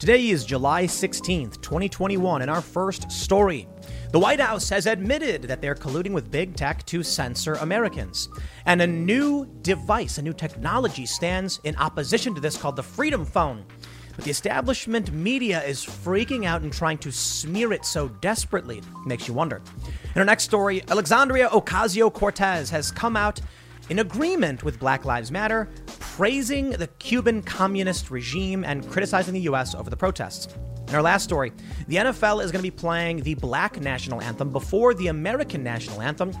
Today is July 16th, 2021, and our first story. The White House has admitted that they're colluding with big tech to censor Americans. And a new device, a new technology stands in opposition to this called the Freedom Phone. But the establishment media is freaking out and trying to smear it so desperately. Makes you wonder. In our next story, Alexandria Ocasio Cortez has come out in agreement with Black Lives Matter, praising the Cuban communist regime and criticizing the U.S. over the protests. In our last story, the NFL is going to be playing the black national anthem before the American national anthem.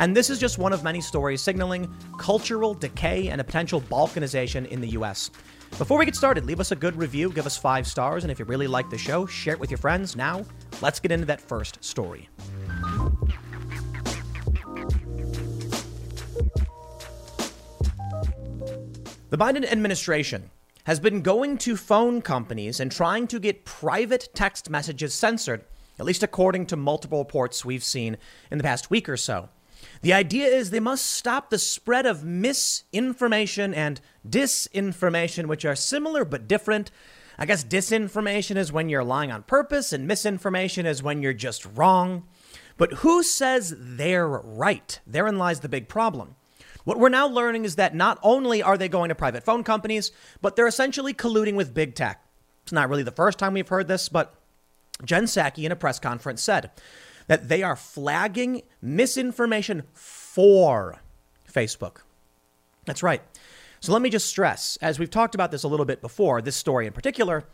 And this is just one of many stories signaling cultural decay and a potential balkanization in the U.S. Before we get started, leave us a good review, give us five stars, and if you really like the show, share it with your friends. Now, let's get into that first story. The Biden administration has been going to phone companies and trying to get private text messages censored, at least according to multiple reports we've seen in the past week or so. The idea is they must stop the spread of misinformation and disinformation, which are similar but different. I guess disinformation is when you're lying on purpose, and misinformation is when you're just wrong. But who says they're right? Therein lies the big problem. What we're now learning is that not only are they going to private phone companies, but they're essentially colluding with big tech. It's not really the first time we've heard this, but Jen Psaki in a press conference said that they are flagging misinformation for Facebook. That's right. So let me just stress, as we've talked about this a little bit before, this story in particular,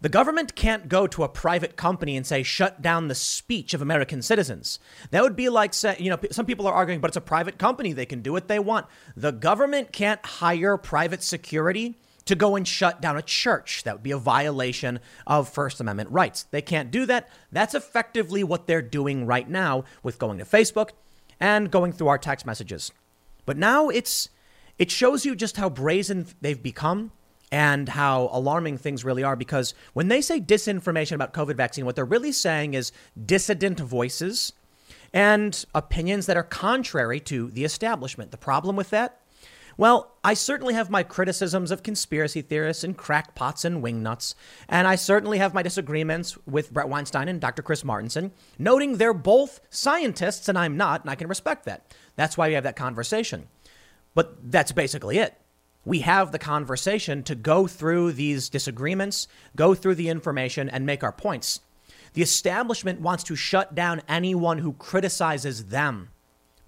the government can't go to a private company and say, shut down the speech of American citizens. That would be like, say, you know, some people are arguing, but it's a private company. They can do what they want. The government can't hire private security to go and shut down a church. That would be a violation of First Amendment rights. They can't do that. That's effectively what they're doing right now with going to Facebook and going through our text messages. But now it's it shows you just how brazen they've become and how alarming things really are because when they say disinformation about COVID vaccine, what they're really saying is dissident voices and opinions that are contrary to the establishment. The problem with that? Well, I certainly have my criticisms of conspiracy theorists and crackpots and wingnuts, and I certainly have my disagreements with Bret Weinstein and Dr. Chris Martenson, noting they're both scientists and I'm not, and I can respect that. That's why we have that conversation. But that's basically it we have the conversation to go through these disagreements, go through the information, and make our points. The establishment wants to shut down anyone who criticizes them.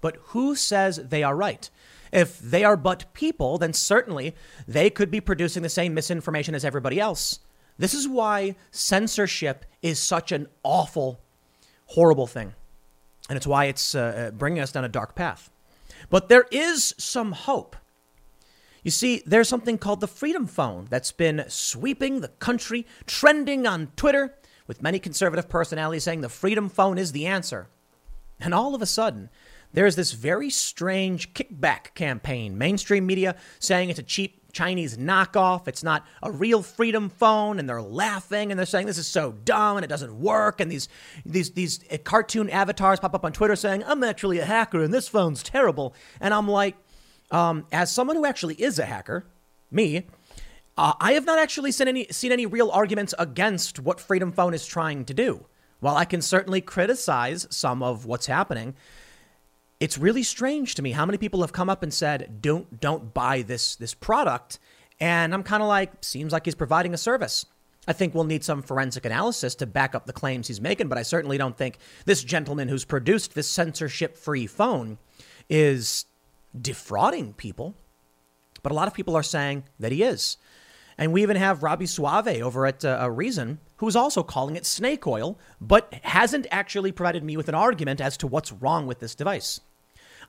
But who says they are right? If they are but people, then certainly they could be producing the same misinformation as everybody else. This is why censorship is such an awful, horrible thing. And it's why it's uh, bringing us down a dark path. But there is some hope. You see, there's something called the Freedom Phone that's been sweeping the country, trending on Twitter, with many conservative personalities saying the Freedom Phone is the answer. And all of a sudden, there's this very strange kickback campaign. Mainstream media saying it's a cheap Chinese knockoff. It's not a real freedom phone, and they're laughing and they're saying this is so dumb and it doesn't work. And these these these uh, cartoon avatars pop up on Twitter saying I'm actually a hacker and this phone's terrible. And I'm like, um, as someone who actually is a hacker, me, uh, I have not actually seen any seen any real arguments against what Freedom Phone is trying to do. While I can certainly criticize some of what's happening, it's really strange to me how many people have come up and said, "Don't don't buy this this product," and I'm kind of like, seems like he's providing a service. I think we'll need some forensic analysis to back up the claims he's making, but I certainly don't think this gentleman who's produced this censorship-free phone is defrauding people, but a lot of people are saying that he is. And we even have Robby Soave over at uh, Reason, who's also calling it snake oil, but hasn't actually provided me with an argument as to what's wrong with this device.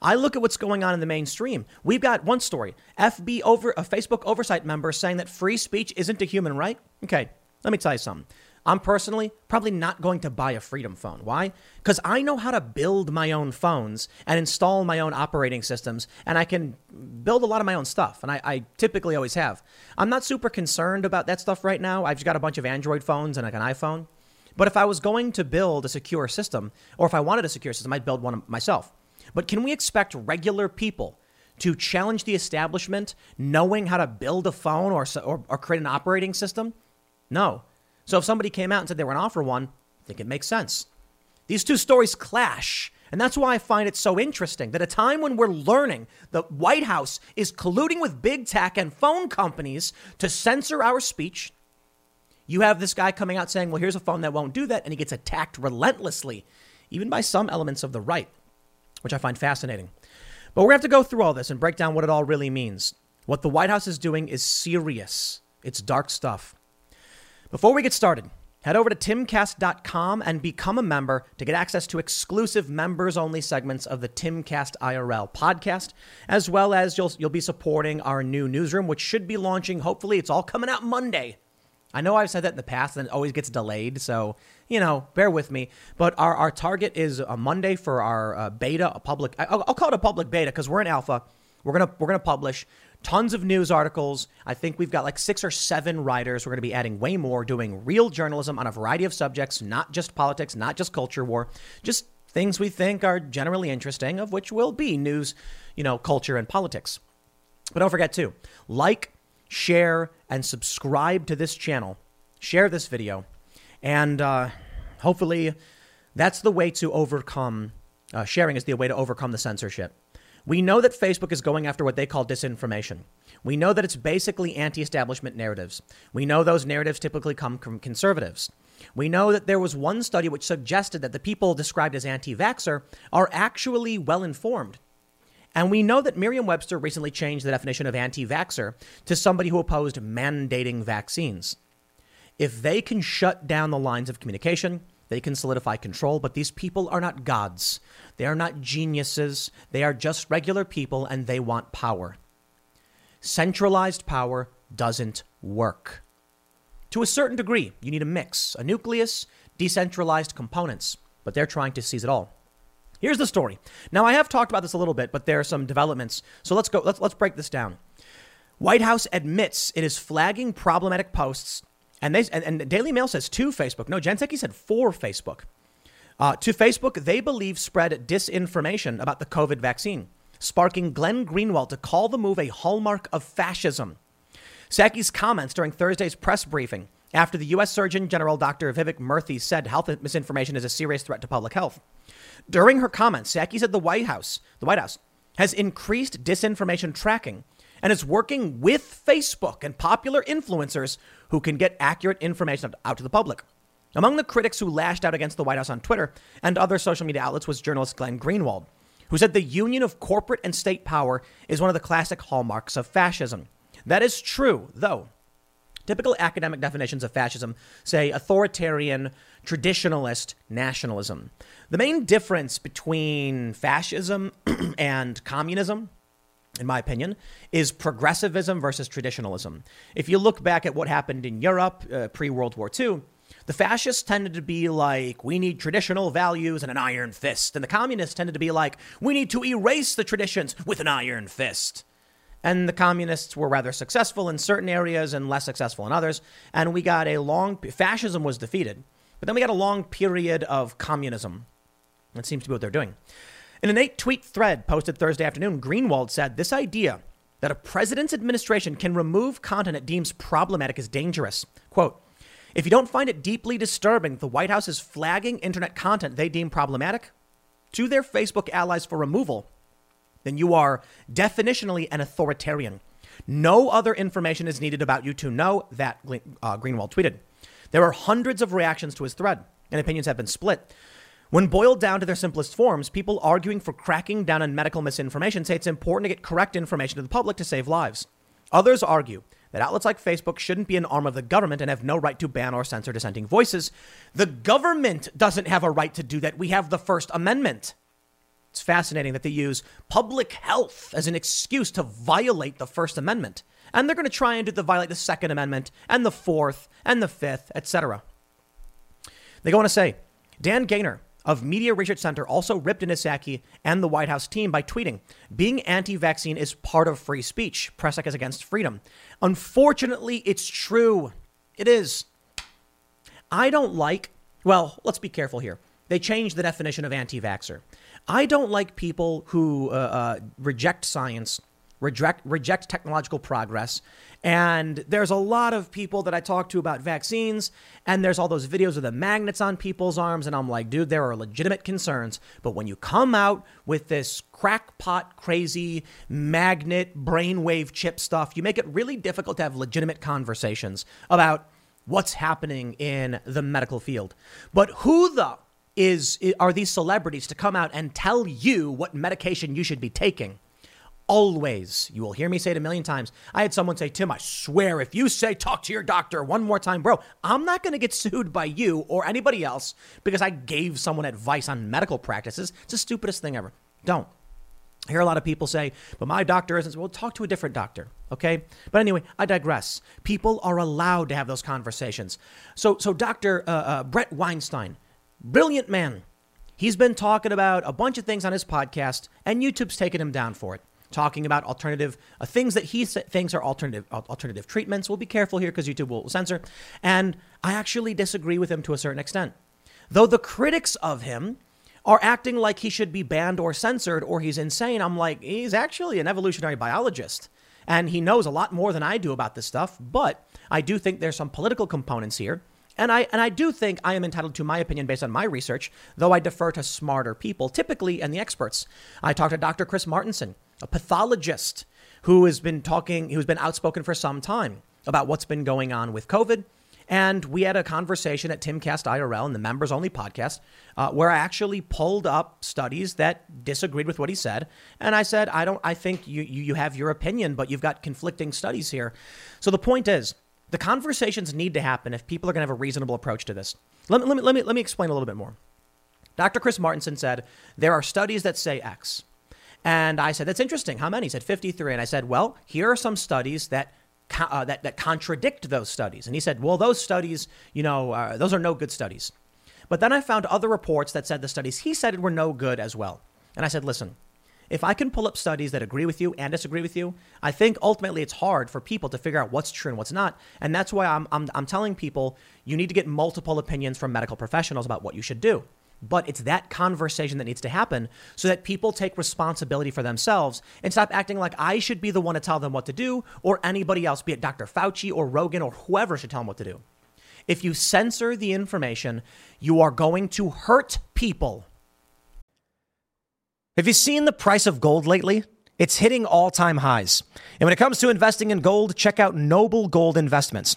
I look at what's going on in the mainstream. We've got one story: FB over a Facebook oversight member saying that free speech isn't a human right. Okay, let me tell you something. I'm personally probably not going to buy a Freedom phone. Why? Because I know how to build my own phones and install my own operating systems, and I can build a lot of my own stuff, and I, I typically always have. I'm not super concerned about that stuff right now. I've just got a bunch of Android phones and like an iPhone. But if I was going to build a secure system, or if I wanted a secure system, I'd build one myself. But can we expect regular people to challenge the establishment knowing how to build a phone or, or, or create an operating system? No. So if somebody came out and said they were going to offer one, I think it makes sense. These two stories clash. And that's why I find it so interesting that a time when we're learning the White House is colluding with big tech and phone companies to censor our speech, you have this guy coming out saying, well, here's a phone that won't do that. And he gets attacked relentlessly, even by some elements of the right, which I find fascinating. But we're going to have to go through all this and break down what it all really means. What the White House is doing is serious, it's dark stuff. Before we get started, Head over to timcast.com and become a member to get access to exclusive members only segments of the Timcast IRL podcast, as well as you'll, you'll be supporting our new newsroom, which should be launching. Hopefully, it's all coming out Monday. I know I've said that in the past and it always gets delayed, so, you know, bear with me. But our, our target is a Monday for our uh, beta, a public, I'll, I'll call it a public beta because we're in alpha. We're to we're to publish tons of news articles. I think we've got like six or seven writers. We're going to be adding way more, doing real journalism on a variety of subjects, not just politics, not just culture war, just things we think are generally interesting, of which will be news, you know, culture and politics. But don't forget to like, share, and subscribe to this channel. Share this video, and uh, hopefully, that's the way to overcome. Uh, sharing is the way to overcome the censorship. We know that Facebook is going after what they call disinformation. We know that it's basically anti establishment narratives. We know those narratives typically come from conservatives. We know that there was one study which suggested that the people described as anti vaxxer are actually well informed. And we know that Merriam Webster recently changed the definition of anti vaxxer to somebody who opposed mandating vaccines. If they can shut down the lines of communication, they can solidify control, but these people are not gods. They are not geniuses. They are just regular people and they want power. Centralized power doesn't work. To a certain degree, you need a mix, a nucleus, decentralized components, but they're trying to seize it all. Here's the story. Now, I have talked about this a little bit, but there are some developments. So let's go, let's, let's break this down. White House admits it is flagging problematic posts, and, they, and, and Daily Mail says to Facebook. No, Jen Psaki said for Facebook. Uh, to Facebook, they believe spread disinformation about the COVID vaccine, sparking Glenn Greenwald to call the move a hallmark of fascism. Psaki's comments during Thursday's press briefing after the U.S. Surgeon General Dr. Vivek Murthy said health misinformation is a serious threat to public health. During her comments, Psaki said the White House, the White House, has increased disinformation tracking and is working with Facebook and popular influencers who can get accurate information out to the public. Among the critics who lashed out against the White House on Twitter and other social media outlets was journalist Glenn Greenwald, who said the union of corporate and state power is one of the classic hallmarks of fascism. That is true, though. Typical academic definitions of fascism say authoritarian, traditionalist nationalism. The main difference between fascism and communism, in my opinion, is progressivism versus traditionalism. If you look back at what happened in Europe uh, pre World War II, the fascists tended to be like, we need traditional values and an iron fist. And the communists tended to be like, we need to erase the traditions with an iron fist. And the communists were rather successful in certain areas and less successful in others. And we got a long, fascism was defeated. But then we got a long period of communism. That seems to be what they're doing. In an eight tweet thread posted Thursday afternoon, Greenwald said this idea that a president's administration can remove content it deems problematic is dangerous. Quote, if you don't find it deeply disturbing the White House is flagging internet content they deem problematic to their Facebook allies for removal, then you are definitionally an authoritarian. No other information is needed about you to know that, uh, Greenwald tweeted. There are hundreds of reactions to his thread, and opinions have been split. When boiled down to their simplest forms, people arguing for cracking down on medical misinformation say it's important to get correct information to the public to save lives. Others argue that outlets like Facebook shouldn't be an arm of the government and have no right to ban or censor dissenting voices. The government doesn't have a right to do that. We have the First Amendment. It's fascinating that they use public health as an excuse to violate the First Amendment. And they're going to try and do the violate the Second Amendment and the Fourth and the Fifth, etc. They go on to say, Dan Gainor, of Media Research Center also ripped into Psaki and the White House team by tweeting, being anti vaccine is part of free speech. Press is against freedom. Unfortunately, it's true. It is. I don't like, well, let's be careful here. They changed the definition of anti vaxxer. I don't like people who uh, uh, reject science, reject, reject technological progress. And there's a lot of people that I talk to about vaccines, and there's all those videos of the magnets on people's arms. And I'm like, dude, there are legitimate concerns. But when you come out with this crackpot, crazy magnet brainwave chip stuff, you make it really difficult to have legitimate conversations about what's happening in the medical field. But who the is are these celebrities to come out and tell you what medication you should be taking? Always, you will hear me say it a million times. I had someone say, Tim, I swear, if you say talk to your doctor one more time, bro, I'm not going to get sued by you or anybody else because I gave someone advice on medical practices. It's the stupidest thing ever. Don't. I hear a lot of people say, but my doctor isn't. Well, talk to a different doctor, okay? But anyway, I digress. People are allowed to have those conversations. So, so Dr. Uh, uh, Bret Weinstein, brilliant man. He's been talking about a bunch of things on his podcast, and YouTube's taken him down for it talking about alternative uh, things that he thinks are alternative alternative treatments. We'll be careful here because YouTube will censor. And I actually disagree with him to a certain extent. Though the critics of him are acting like he should be banned or censored or he's insane, I'm like, he's actually an evolutionary biologist. And he knows a lot more than I do about this stuff. But I do think there's some political components here. And I and I do think I am entitled to my opinion based on my research, though I defer to smarter people, typically and the experts. I talked to Dr. Chris Martenson a pathologist who has been talking, who's been outspoken for some time about what's been going on with COVID. And we had a conversation at Timcast IRL and the members only podcast uh, where I actually pulled up studies that disagreed with what he said. And I said, I don't, I think you, you, you have your opinion, but you've got conflicting studies here. So the point is, the conversations need to happen if people are going to have a reasonable approach to this. Let me, let me, let me, let me explain a little bit more. Dr. Chris Martenson said, there are studies that say X. And I said, that's interesting. How many? He said 53. And I said, well, here are some studies that uh, that, that contradict those studies. And he said, well, those studies, you know, uh, those are no good studies. But then I found other reports that said the studies he said were no good as well. And I said, listen, if I can pull up studies that agree with you and disagree with you, I think ultimately it's hard for people to figure out what's true and what's not. And that's why I'm, I'm, I'm telling people you need to get multiple opinions from medical professionals about what you should do. But it's that conversation that needs to happen so that people take responsibility for themselves and stop acting like I should be the one to tell them what to do or anybody else, be it Dr. Fauci or Rogan or whoever should tell them what to do. If you censor the information, you are going to hurt people. Have you seen the price of gold lately? It's hitting all time highs. And when it comes to investing in gold, check out Noble Gold Investments.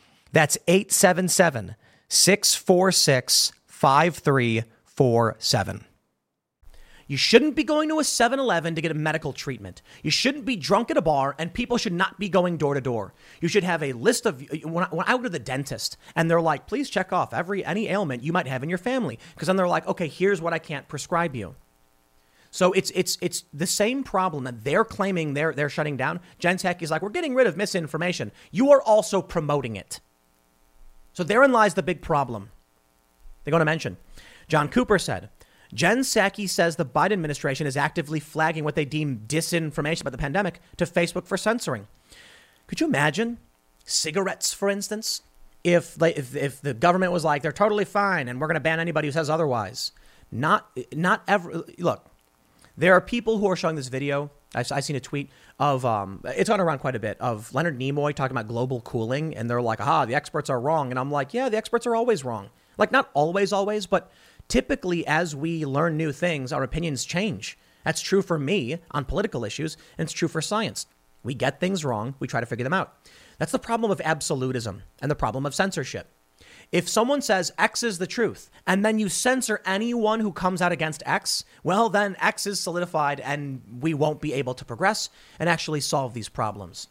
that's 877 646 5347. You shouldn't be going to a 7 Eleven to get a medical treatment. You shouldn't be drunk at a bar, and people should not be going door to door. You should have a list of. When I, when I go to the dentist, and they're like, please check off every any ailment you might have in your family. Because then they're like, okay, here's what I can't prescribe you. So it's it's it's the same problem that they're claiming they're they're shutting down. Genentech is like, we're getting rid of misinformation. You are also promoting it. So therein lies the big problem. They're going to mention. John Cooper said, Jen Psaki says the Biden administration is actively flagging what they deem disinformation about the pandemic to Facebook for censoring. Could you imagine cigarettes, for instance? If, they, if, if the government was like, they're totally fine and we're going to ban anybody who says otherwise. Not, not ever. Look, there are people who are showing this video I've, I've seen a tweet of um, it's gone around quite a bit of Leonard Nimoy talking about global cooling, and they're like, "Aha, the experts are wrong," and I'm like, "Yeah, the experts are always wrong. Like not always, always, but typically as we learn new things, our opinions change. That's true for me on political issues, and it's true for science. We get things wrong, we try to figure them out. That's the problem of absolutism and the problem of censorship. If someone says X is the truth and then you censor anyone who comes out against X, well, then X is solidified and we won't be able to progress and actually solve these problems.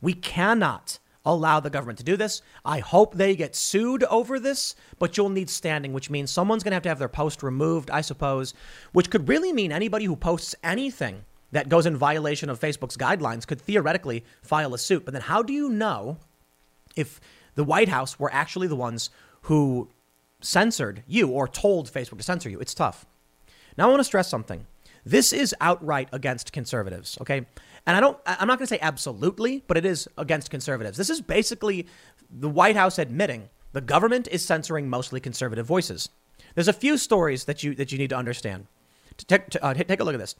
We cannot allow the government to do this. I hope they get sued over this, but you'll need standing, which means someone's going to have to have their post removed, I suppose, which could really mean anybody who posts anything that goes in violation of Facebook's guidelines could theoretically file a suit. But then how do you know if the White House were actually the ones who censored you or told Facebook to censor you. It's tough. Now, I want to stress something. This is outright against conservatives, okay? And I don't, I'm not going to say absolutely, but it is against conservatives. This is basically the White House admitting the government is censoring mostly conservative voices. There's a few stories that you, that you need to understand. Take, uh, take a look at this.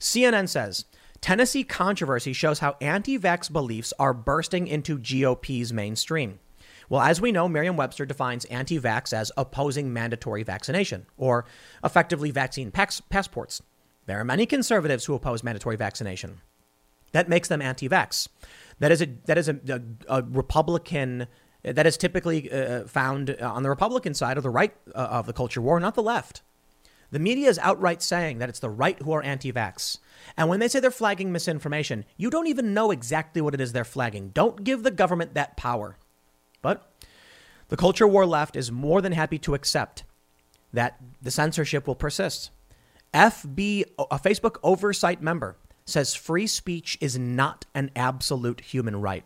CNN says Tennessee controversy shows how anti vax beliefs are bursting into GOP's mainstream. Well, as we know, Merriam Webster defines anti vax as opposing mandatory vaccination or effectively vaccine pass- passports. There are many conservatives who oppose mandatory vaccination. That makes them anti vax. That is a, that is a, a, a Republican, that is typically uh, found on the Republican side of the right uh, of the culture war, not the left. The media is outright saying that it's the right who are anti vax. And when they say they're flagging misinformation, you don't even know exactly what it is they're flagging. Don't give the government that power. But the culture war left is more than happy to accept that the censorship will persist. FB, a Facebook oversight member, says free speech is not an absolute human right.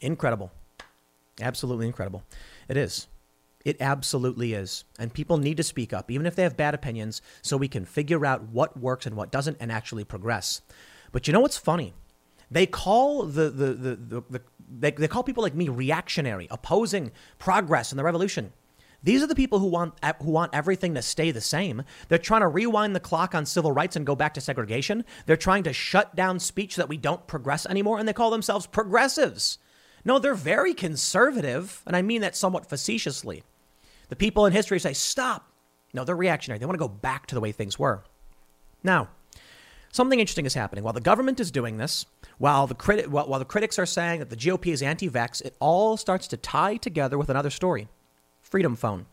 Incredible. Absolutely incredible. It is. It absolutely is. And people need to speak up, even if they have bad opinions, so we can figure out what works and what doesn't and actually progress. But you know what's funny? They call the, the, the, the, the they, they call people like me reactionary, opposing progress and the revolution. These are the people who want who want everything to stay the same. They're trying to rewind the clock on civil rights and go back to segregation. They're trying to shut down speech so that we don't progress anymore, and they call themselves progressives. No, they're very conservative, and I mean that somewhat facetiously. The people in history say, "Stop." No, they're reactionary. They want to go back to the way things were. Now, something interesting is happening. While the government is doing this, while the, criti- while, while the critics are saying that the GOP is anti vax, it all starts to tie together with another story Freedom Phone.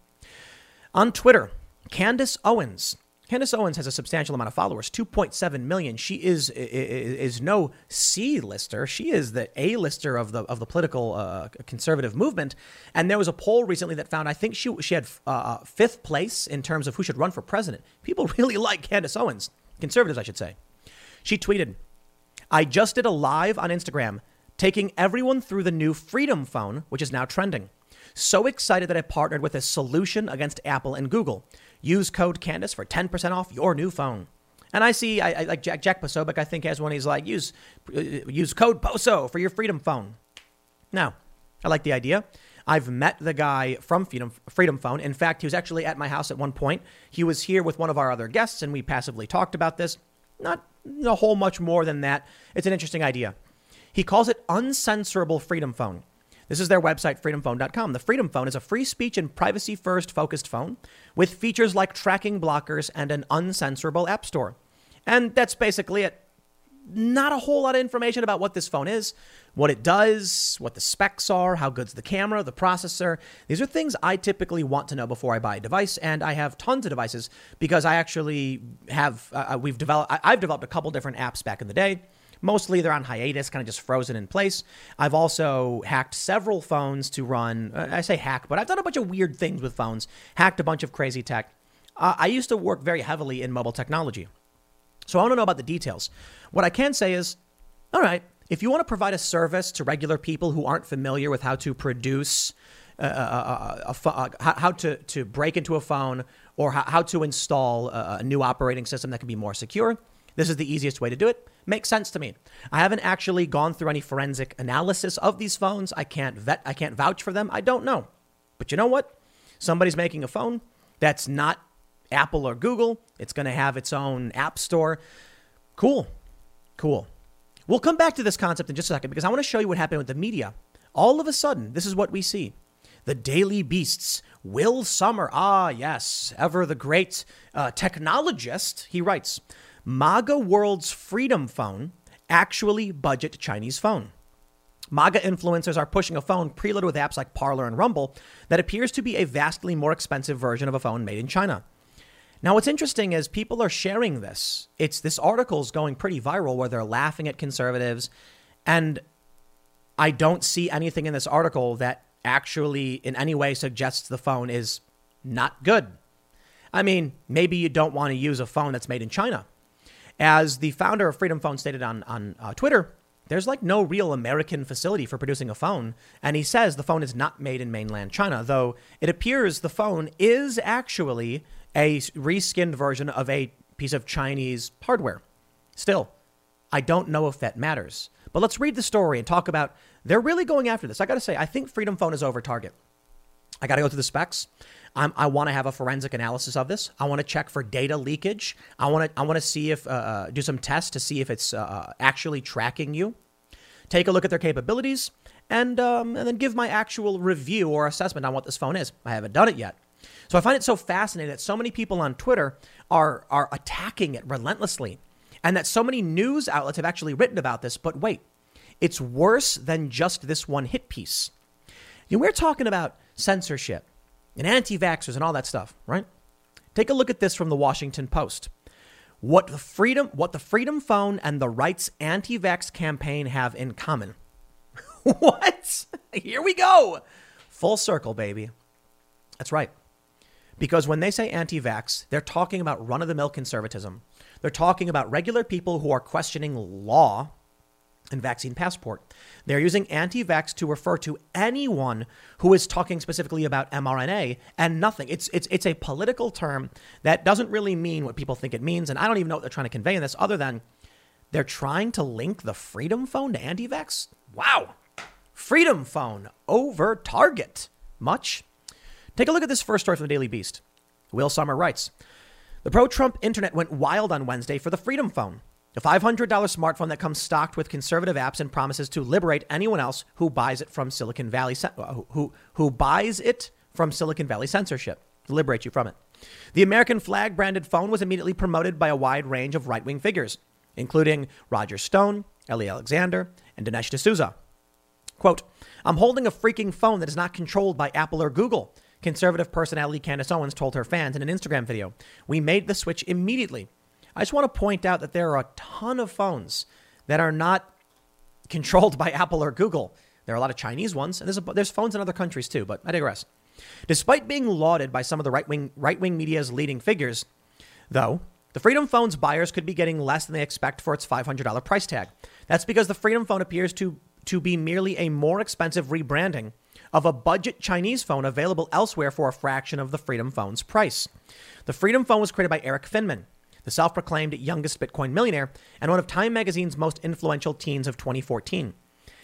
On Twitter, Candace Owens. Candace Owens has a substantial amount of followers, 2.7 million. She is, is, is no C-lister. She is the A-lister of the of the political uh, conservative movement. And there was a poll recently that found I think she she had uh, uh fifth place in terms of who should run for president. People really like Candace Owens, conservatives, I should say. She tweeted, I just did a live on Instagram taking everyone through the new Freedom Phone, which is now trending. So excited that I partnered with a solution against Apple and Google. Use code Candace for 10% off your new phone. And I see, I, I like Jack, Jack Posobiec, I think, has one. He's like, use, uh, use code POSO for your Freedom Phone. Now, I like the idea. I've met the guy from Freedom, Freedom Phone. In fact, he was actually at my house at one point. He was here with one of our other guests, and we passively talked about this. Not a whole much more than that. It's an interesting idea. He calls it uncensorable Freedom Phone. This is their website, freedomphone.com. The Freedom Phone is a free speech and privacy first focused phone with features like tracking blockers and an uncensorable app store. And that's basically it. Not a whole lot of information about what this phone is, what it does, what the specs are, how good's the camera, the processor. These are things I typically want to know before I buy a device, and I have tons of devices because I actually have. Uh, uh we've developed. I've developed a couple different apps back in the day. Mostly they're on hiatus, kind of just frozen in place. I've also hacked several phones to run. Uh, I say hack, but I've done a bunch of weird things with phones. Hacked a bunch of crazy tech. Uh, I used to work very heavily in mobile technology, so I want to know about the details. What I can say is, all right, if you want to provide a service to regular people who aren't familiar with how to produce, uh, uh, uh, a, a, a, how to, to break into a phone or how, how to install a, new operating system that can be more secure, this is the easiest way to do it. Makes sense to me. I haven't actually gone through any forensic analysis of these phones. I can't vet, I can't vouch for them. I don't know. But you know what? Somebody's making a phone that's not Apple or Google. It's going to have its own app store. Cool. Cool. We'll come back to this concept in just a second because I want to show you what happened with the media. All of a sudden, this is what we see. The Daily Beasts, Will Sommer, ah, yes, ever the great uh, technologist, he writes MAGA World's Freedom Phone actually budget Chinese phone. MAGA influencers are pushing a phone preloaded with apps like Parler and Rumble that appears to be a vastly more expensive version of a phone made in China. Now, what's interesting is people are sharing this. It's this article is going pretty viral where they're laughing at conservatives, and I don't see anything in this article that actually in any way suggests the phone is not good. I mean, maybe you don't want to use a phone that's made in China. As the founder of Freedom Phone stated on, on uh, Twitter, there's like no real American facility for producing a phone. And he says the phone is not made in mainland China, though it appears the phone is actually a reskinned version of a piece of Chinese hardware. Still, I don't know if that matters. But let's read the story and talk about they're really going after this. I got to say, I think Freedom Phone is over target. I got to go through the specs. I'm, i want to have a forensic analysis of this. I want to check for data leakage. I want to I want to see if uh, uh, do some tests to see if it's uh, uh, actually tracking you. Take a look at their capabilities and um, and then give my actual review or assessment on what this phone is. I haven't done it yet. So I find it so fascinating that so many people on Twitter are are attacking it relentlessly, and that so many news outlets have actually written about this. But wait, it's worse than just this one hit piece. You know, we're talking about censorship and anti vaxxers and all that stuff, right? Take a look at this from the Washington Post. What the freedom, what the Freedom Phone and the Rights Anti-Vax campaign have in common. what? Here we go. Full circle, baby. That's right. Because when they say anti-vax, they're talking about run-of-the-mill conservatism. They're talking about regular people who are questioning law and vaccine passport. They're using anti vax to refer to anyone who is talking specifically about mRNA and nothing. It's, it's, it's a political term that doesn't really mean what people think it means. And I don't even know what they're trying to convey in this other than they're trying to link the Freedom Phone to anti vax. Wow. Freedom Phone over Target. Much? Take a look at this first story from the Daily Beast. Will Sommer writes The pro Trump internet went wild on Wednesday for the Freedom Phone. A $500 smartphone that comes stocked with conservative apps and promises to liberate anyone else who buys it from Silicon Valley uh, who who buys it from Silicon Valley censorship to liberate you from it. The American flag branded phone was immediately promoted by a wide range of right-wing figures, including Roger Stone, Ali Alexander, and Dinesh D'Souza. Quote, I'm holding a freaking phone that is not controlled by Apple or Google, conservative personality Candace Owens told her fans in an Instagram video. We made the switch immediately. I just want to point out that there are a ton of phones that are not controlled by Apple or Google. There are a lot of Chinese ones, and there's, a, there's phones in other countries too, but I digress. Despite being lauded by some of the right wing right wing media's leading figures, though, the Freedom Phone's buyers could be getting less than they expect for its $500 price tag. That's because the Freedom Phone appears to, to be merely a more expensive rebranding of a budget Chinese phone available elsewhere for a fraction of the Freedom Phone's price. The Freedom Phone was created by Erik Finman, the self proclaimed youngest Bitcoin millionaire and one of Time magazine's most influential teens of 2014.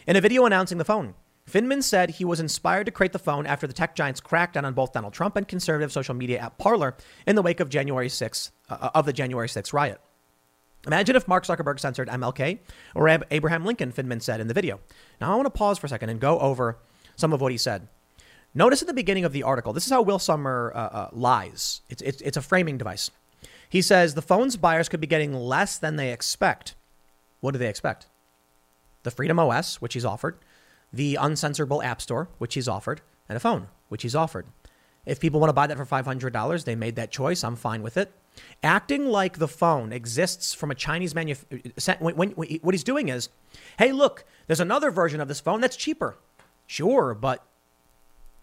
In a video announcing the phone, Finman said he was inspired to create the phone after the tech giant's crackdown on both Donald Trump and conservative social media app Parler in the wake of January 6th, uh, of the January 6th riot. Imagine if Mark Zuckerberg censored MLK or Abraham Lincoln, Finman said in the video. Now I want to pause for a second and go over some of what he said. Notice at the beginning of the article, this is how Will Sommer uh, uh, lies. It's, it's, it's a framing device. He says the phone's buyers could be getting less than they expect. What do they expect? The Freedom OS, which he's offered, the uncensorable App Store, which he's offered, and a phone, which he's offered. If people want to buy that for $500, they made that choice. I'm fine with it. Acting like the phone exists from a Chinese manufacturer. What he's doing is, hey, look, there's another version of this phone that's cheaper. Sure, but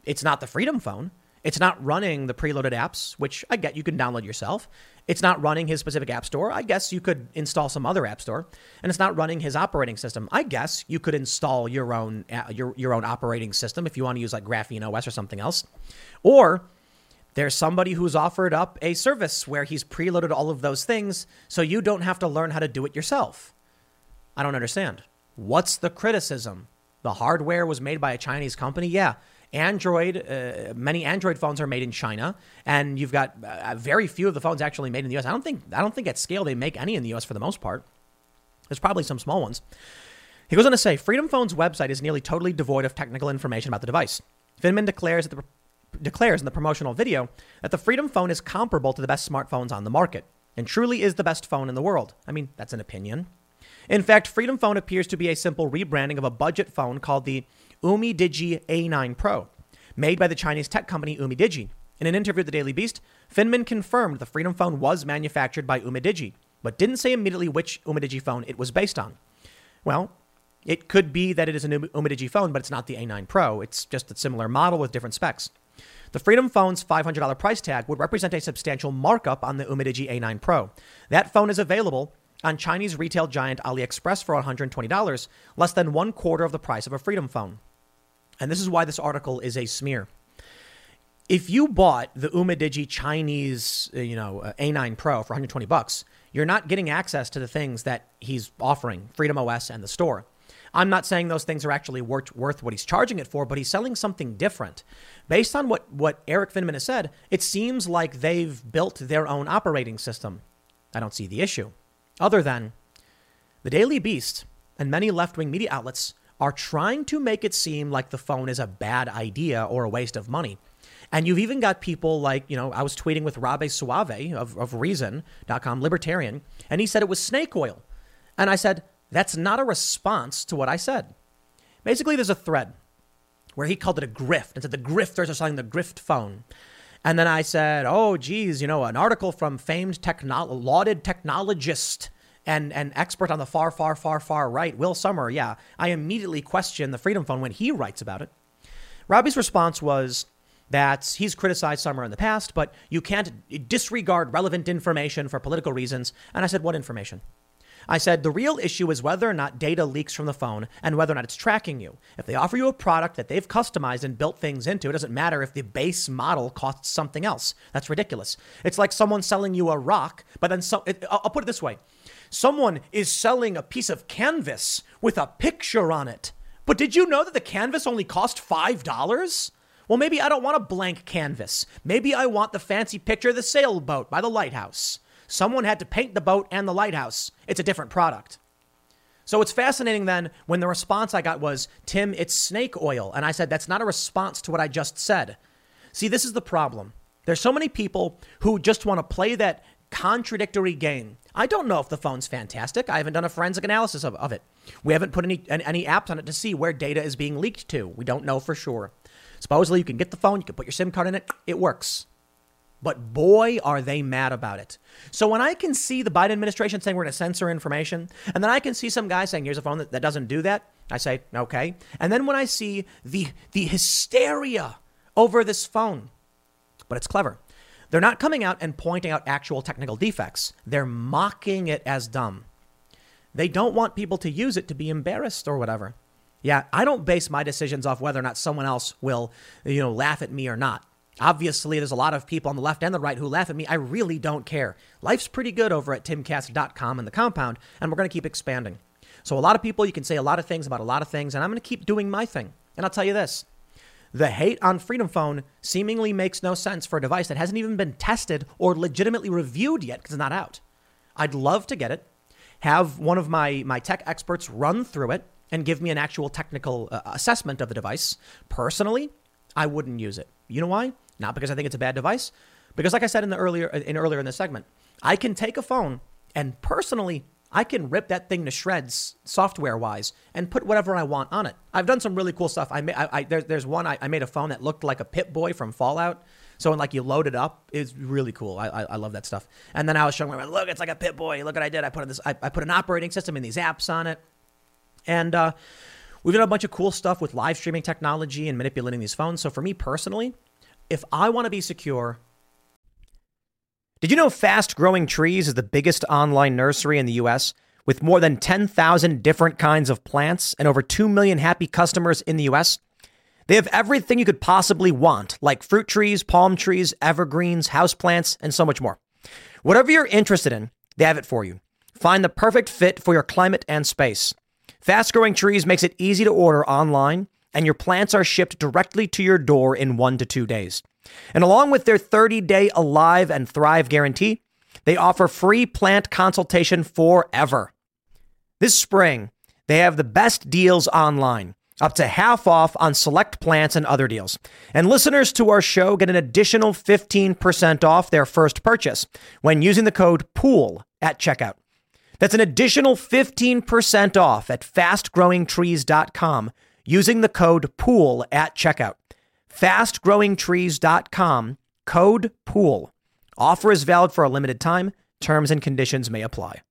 it's not the Freedom phone. It's not running the preloaded apps, which I get you can download yourself. It's not running his specific app store. I guess you could install some other app store. And it's not running his operating system. I guess you could install your own uh, your your own operating system if you want to use like Graphene OS or something else. Or there's somebody who's offered up a service where he's preloaded all of those things so you don't have to learn how to do it yourself. I don't understand. What's the criticism? The hardware was made by a Chinese company? Yeah. Android, uh, many Android phones are made in China, and you've got uh, very few of the phones actually made in the U.S. I don't think I don't think at scale they make any in the U.S. for the most part. There's probably some small ones. He goes on to say, Freedom Phone's website is nearly totally devoid of technical information about the device. Finman declares that the declares in the promotional video that the Freedom Phone is comparable to the best smartphones on the market and truly is the best phone in the world. I mean, that's an opinion. In fact, Freedom Phone appears to be a simple rebranding of a budget phone called the UmiDigi A9 Pro, made by the Chinese tech company UmiDigi. In an interview with the Daily Beast, Finman confirmed the Freedom Phone was manufactured by UmiDigi, but didn't say immediately which UmiDigi phone it was based on. Well, it could be that it is an UmiDigi phone, but it's not the A9 Pro. It's just a similar model with different specs. The Freedom Phone's $500 price tag would represent a substantial markup on the UmiDigi A9 Pro. That phone is available on Chinese retail giant AliExpress for $120, less than one quarter of the price of a Freedom Phone. And this is why this article is a smear. If you bought the UmiDigi Chinese, uh, you know, uh, A9 Pro for 120 bucks, you're not getting access to the things that he's offering, Freedom OS and the store. I'm not saying those things are actually worth, worth what he's charging it for, but he's selling something different. Based on what, what Erik Finman has said, it seems like they've built their own operating system. I don't see the issue. Other than the Daily Beast and many left wing media outlets are trying to make it seem like the phone is a bad idea or a waste of money. And you've even got people like, you know, I was tweeting with Robby Soave of, of Reason.com, libertarian, and he said it was snake oil. And I said, that's not a response to what I said. Basically, there's a thread where he called it a grift and said the grifters are selling the grift phone. And then I said, oh, geez, you know, an article from famed techno- lauded technologist and an expert on the far, far, far, far right, Will Sommer. Yeah, I immediately questioned the Freedom Phone when he writes about it. Robbie's response was that he's criticized Sommer in the past, but you can't disregard relevant information for political reasons. And I said, what information? I said the real issue is whether or not data leaks from the phone and whether or not it's tracking you. If they offer you a product that they've customized and built things into, it doesn't matter if the base model costs something else. That's ridiculous. It's like someone selling you a rock, but then so, it, I'll put it this way. Someone is selling a piece of canvas with a picture on it. But did you know that the canvas only cost $5? Well, maybe I don't want a blank canvas. Maybe I want the fancy picture of the sailboat by the lighthouse. Someone had to paint the boat and the lighthouse. It's a different product. So it's fascinating then when the response I got was, Tim, it's snake oil. And I said, that's not a response to what I just said. See, this is the problem. There's so many people who just want to play that contradictory game. I don't know if the phone's fantastic. I haven't done a forensic analysis of, of it. We haven't put any, any apps on it to see where data is being leaked to. We don't know for sure. Supposedly, you can get the phone, you can put your SIM card in it, it works. But boy, are they mad about it. So when I can see the Biden administration saying we're going to censor information, and then I can see some guy saying here's a phone that, that doesn't do that, I say, okay. And then when I see the, the hysteria over this phone, but it's clever. They're not coming out and pointing out actual technical defects. They're mocking it as dumb. They don't want people to use it to be embarrassed or whatever. Yeah, I don't base my decisions off whether or not someone else will, you know, laugh at me or not. Obviously, there's a lot of people on the left and the right who laugh at me. I really don't care. Life's pretty good over at timcast.com and the compound, and we're going to keep expanding. So, a lot of people, you can say a lot of things about a lot of things, and I'm going to keep doing my thing. And I'll tell you this the hate on Freedom Phone seemingly makes no sense for a device that hasn't even been tested or legitimately reviewed yet because it's not out. I'd love to get it, have one of my, my tech experts run through it and give me an actual technical uh, assessment of the device. Personally, I wouldn't use it. You know why? Not because I think it's a bad device, because like I said in the earlier in earlier in the segment, I can take a phone and personally I can rip that thing to shreds software wise and put whatever I want on it. I've done some really cool stuff. I, I, I there, there's one I, I, made a phone that looked like a Pip Boy from Fallout. So when like you load it up, it's really cool. I, I, I love that stuff. And then I was showing my look, it's like a Pip Boy. Look what I did. I put this. I, I put an operating system and these apps on it. And uh, we've done a bunch of cool stuff with live streaming technology and manipulating these phones. So for me personally, if I want to be secure, did you know Fast Growing Trees is the biggest online nursery in the US with more than 10,000 different kinds of plants and over 2 million happy customers in the US? They have everything you could possibly want, like fruit trees, palm trees, evergreens, houseplants, and so much more. Whatever you're interested in, they have it for you. Find the perfect fit for your climate and space. Fast Growing Trees makes it easy to order online and your plants are shipped directly to your door in one to two days. And along with their 30 day Alive and Thrive guarantee, they offer free plant consultation forever. This spring, they have the best deals online, up to half off on select plants and other deals. And listeners to our show get an additional 15% off their first purchase when using the code POOL at checkout. That's an additional 15% off at fastgrowingtrees.com using the code POOL at checkout. Fastgrowingtrees.com, code POOL. Offer is valid for a limited time. Terms and conditions may apply.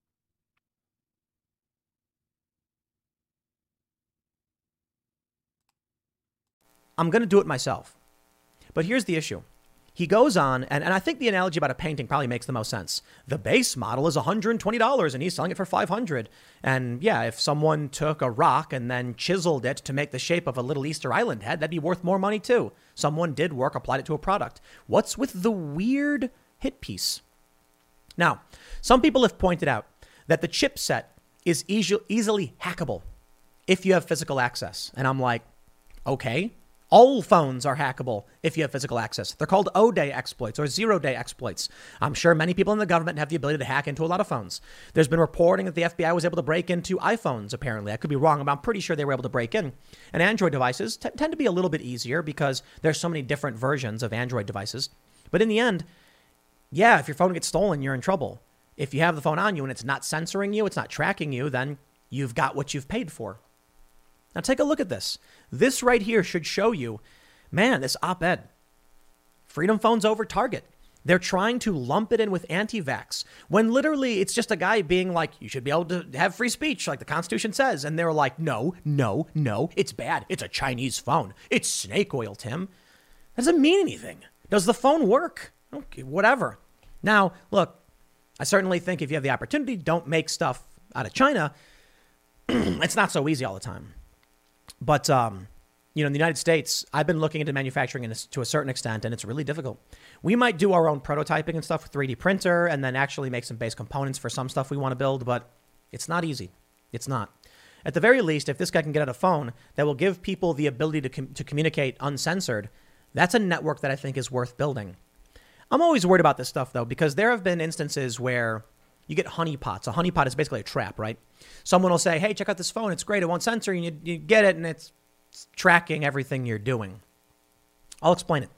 I'm going to do it myself. But here's the issue he goes on, and, and I think the analogy about a painting probably makes the most sense. The base model is $120 and he's selling it for 500. And yeah, if someone took a rock and then chiseled it to make the shape of a little Easter Island head, that'd be worth more money too. Someone did work, applied it to a product. What's with the weird hit piece? Now, some people have pointed out that the chipset is easy, easily hackable if you have physical access. And I'm like, okay, all phones are hackable if you have physical access. They're called O day exploits or zero day exploits. I'm sure many people in the government have the ability to hack into a lot of phones. There's been reporting that the FBI was able to break into iPhones, apparently. I could be wrong, but I'm pretty sure they were able to break in. And Android devices t- tend to be a little bit easier because there's so many different versions of Android devices. But in the end, yeah, if your phone gets stolen, you're in trouble. If you have the phone on you and it's not censoring you, it's not tracking you, then you've got what you've paid for. Now take a look at this. This right here should show you, man, this op ed. Freedom Phones over Target. They're trying to lump it in with anti vax when literally it's just a guy being like, you should be able to have free speech like the Constitution says. And they're like, no, no, no, it's bad. It's a Chinese phone. It's snake oil, Tim. That doesn't mean anything. Does the phone work? Okay, whatever. Now, look, I certainly think if you have the opportunity, don't make stuff out of China. it's not so easy all the time. But um, you know, in the United States, I've been looking into manufacturing to a certain extent, and it's really difficult. We might do our own prototyping and stuff with 3D printer, and then actually make some base components for some stuff we want to build. But it's not easy. It's not. At the very least, if this guy can get out a phone that will give people the ability to, com- to communicate uncensored, that's a network that I think is worth building. I'm always worried about this stuff though, because there have been instances where you get honeypots. A honeypot is basically a trap, right? Someone will say, hey, check out this phone. It's great. It won't censor you. You get it, and it's tracking everything you're doing. I'll explain it.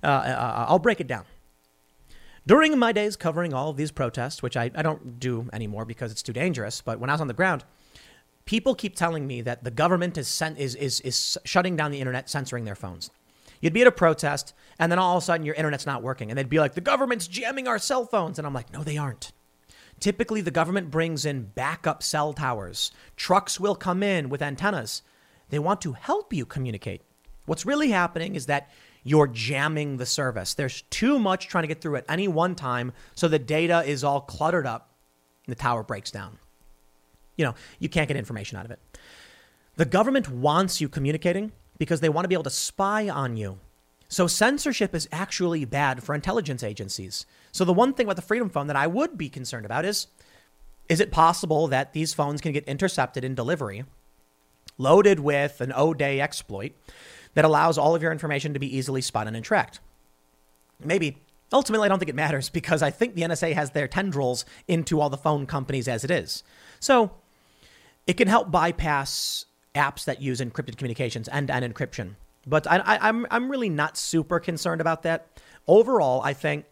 Uh, uh, uh, I'll break it down. During my days covering all of these protests, which I, I don't do anymore because it's too dangerous, but when I was on the ground, people keep telling me that the government is, is, is, is shutting down the internet, censoring their phones. You'd be at a protest, and then all of a sudden your internet's not working, and they'd be like, the government's jamming our cell phones. And I'm like, no, they aren't. Typically, the government brings in backup cell towers. Trucks will come in with antennas. They want to help you communicate. What's really happening is that you're jamming the service. There's too much trying to get through at any one time, so the data is all cluttered up and the tower breaks down. You know, you can't get information out of it. The government wants you communicating because they want to be able to spy on you. So censorship is actually bad for intelligence agencies. So the one thing about the Freedom Phone that I would be concerned about is is it possible that these phones can get intercepted in delivery, loaded with an O-day exploit that allows all of your information to be easily spotted and tracked? Maybe. Ultimately, I don't think it matters because I think the NSA has their tendrils into all the phone companies as it is. So it can help bypass apps that use encrypted communications and, and encryption. But I, I, I'm, I'm really not super concerned about that. Overall, I think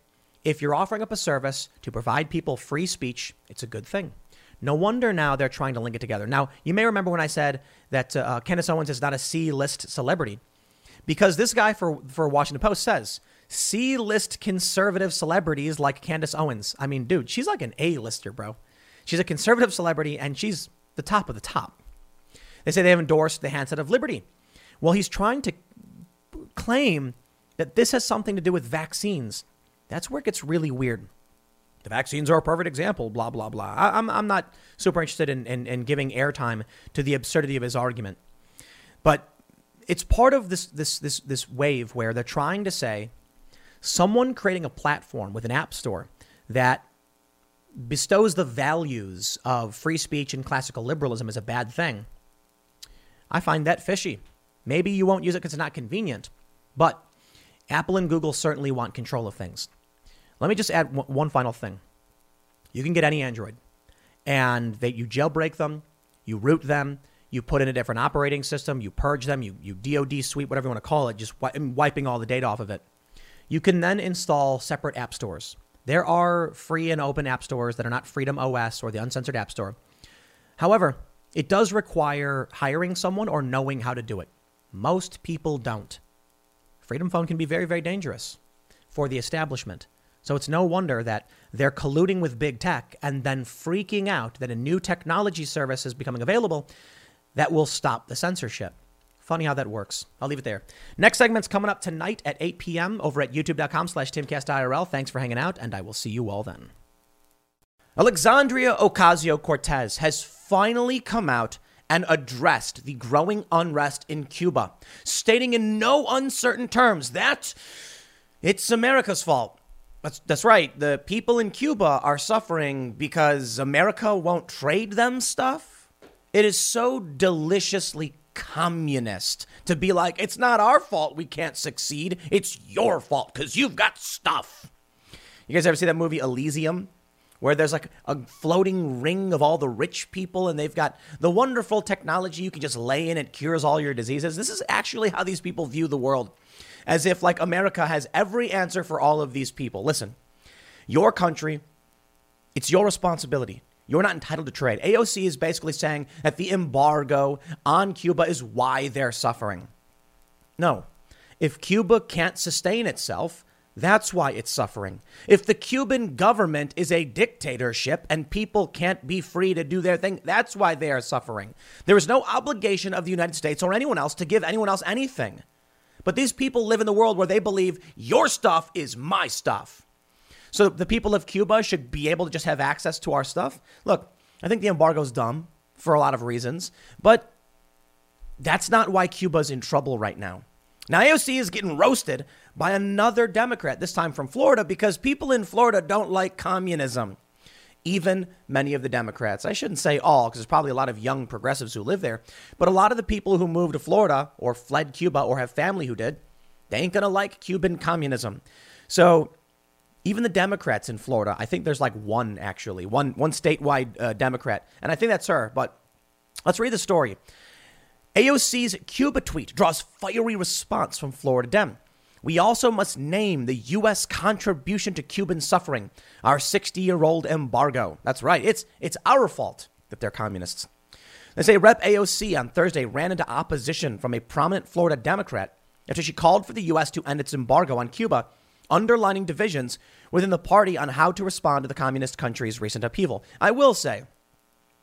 if you're offering up a service to provide people free speech, it's a good thing. No wonder now they're trying to link it together. Now, you may remember when I said that uh, Candace Owens is not a C list celebrity because this guy for, for Washington Post says C list conservative celebrities like Candace Owens. I mean, dude, she's like an A lister, bro. She's a conservative celebrity and she's the top of the top. They say they have endorsed the handset of liberty. Well, he's trying to claim that this has something to do with vaccines. That's where it gets really weird. The vaccines are a perfect example, blah, blah, blah. I, am I'm, I'm not super interested in, in, in giving airtime to the absurdity of his argument. But it's part of this, this, this, this wave where they're trying to say someone creating a platform with an app store that bestows the values of free speech and classical liberalism is a bad thing. I find that fishy. Maybe you won't use it because it's not convenient, but Apple and Google certainly want control of things. Let me just add one final thing. You can get any Android, and you jailbreak them, you root them, you put in a different operating system, you purge them, you, you DoD sweep, whatever you want to call it, just wiping all the data off of it. You can then install separate app stores. There are free and open app stores that are not Freedom OS or the Uncensored App Store. However, it does require hiring someone or knowing how to do it. Most people don't. Freedom Phone can be very, very dangerous for the establishment. So it's no wonder that they're colluding with big tech and then freaking out that a new technology service is becoming available that will stop the censorship. Funny how that works. I'll leave it there. Next segment's coming up tonight at 8 p.m. over at youtube.com slash timcastirl. Thanks for hanging out, and I will see you all then. Alexandria Ocasio-Cortez has finally come out and addressed the growing unrest in Cuba, stating in no uncertain terms that it's America's fault. That's, that's right. The people in Cuba are suffering because America won't trade them stuff. It is so deliciously communist to be like, it's not our fault we can't succeed. It's your fault because you've got stuff. You guys ever see that movie Elysium? Where there's like a floating ring of all the rich people and they've got the wonderful technology you can just lay in, it cures all your diseases. This is actually how these people view the world as if like America has every answer for all of these people. Listen, your country, it's your responsibility. You're not entitled to trade. AOC is basically saying that the embargo on Cuba is why they're suffering. No. If Cuba can't sustain itself, that's why it's suffering. If the Cuban government is a dictatorship and people can't be free to do their thing, that's why they are suffering. There is no obligation of the United States or anyone else to give anyone else anything. But these people live in the world where they believe your stuff is my stuff. So the people of Cuba should be able to just have access to our stuff. Look, I think the embargo is dumb for a lot of reasons, but that's not why Cuba's in trouble right now. Now, AOC is getting roasted by another Democrat, this time from Florida, because people in Florida don't like communism even many of the Democrats. I shouldn't say all, because there's probably a lot of young progressives who live there, but a lot of the people who moved to Florida or fled Cuba or have family who did, they ain't gonna like Cuban communism. So even the Democrats in Florida, I think there's like one actually, one one statewide uh, Democrat, and I think that's her. But let's read the story. AOC's Cuba tweet draws fiery response from Florida Dem. We also must name the U.S. contribution to Cuban suffering, our 60 year old embargo. That's right, it's, it's our fault that they're communists. They say Rep. AOC on Thursday ran into opposition from a prominent Florida Democrat after she called for the U.S. to end its embargo on Cuba, underlining divisions within the party on how to respond to the communist country's recent upheaval. I will say,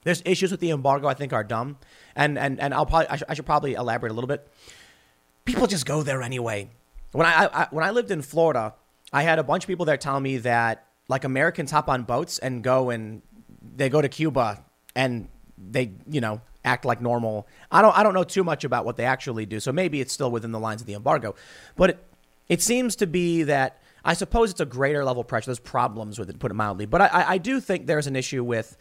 there's issues with the embargo I think are dumb, and and and I'll probably I, sh- I should probably elaborate a little bit. People just go there anyway. When I, I when I lived in Florida, I had a bunch of people there tell me that like Americans hop on boats and go and they go to Cuba and they you know act like normal. I don't I don't know too much about what they actually do, so maybe it's still within the lines of the embargo, but it, it seems to be that I suppose it's a greater level pressure. There's problems with it, put it mildly, but I, I do think there's an issue with.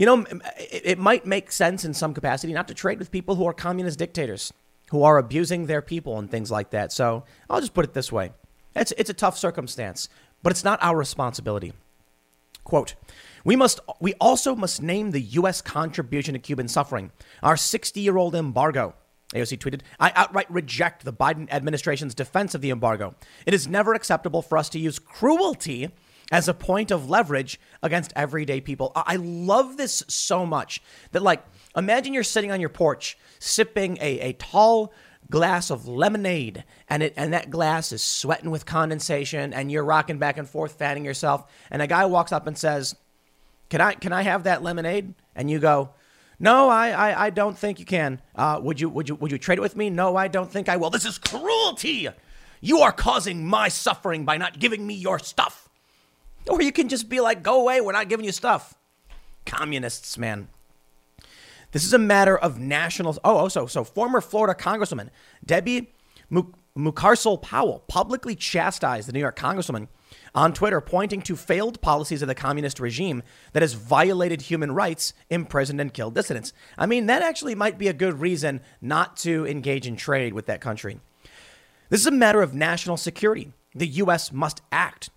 You know, it, it might make sense in some capacity not to trade with people who are communist dictators who are abusing their people and things like that. So I'll just put it this way it's, it's a tough circumstance, but it's not our responsibility. Quote, we must we also must name the US contribution to Cuban suffering, our 60-year-old embargo. AOC tweeted, I outright reject the Biden administration's defense of the embargo. It is never acceptable for us to use cruelty as a point of leverage against everyday people. I love this so much that like imagine you're sitting on your porch sipping a, a tall glass of lemonade and it and that glass is sweating with condensation and you're rocking back and forth fanning yourself and a guy walks up and says can i can i have that lemonade? And you go no i i, I don't think you can. Uh, would you would you would you trade it with me? No i don't think i will. This is cruelty! You are causing my suffering by not giving me your stuff or you can just be like go away we're not giving you stuff communists man this is a matter of national. Oh, oh also, so former Florida Congresswoman Debbie Mucarsel Powell publicly chastised the New York Congresswoman on Twitter, pointing to failed policies of the communist regime that has violated human rights, imprisoned, and killed dissidents. I mean, that actually might be a good reason not to engage in trade with that country. This is a matter of national security. The U.S. must act.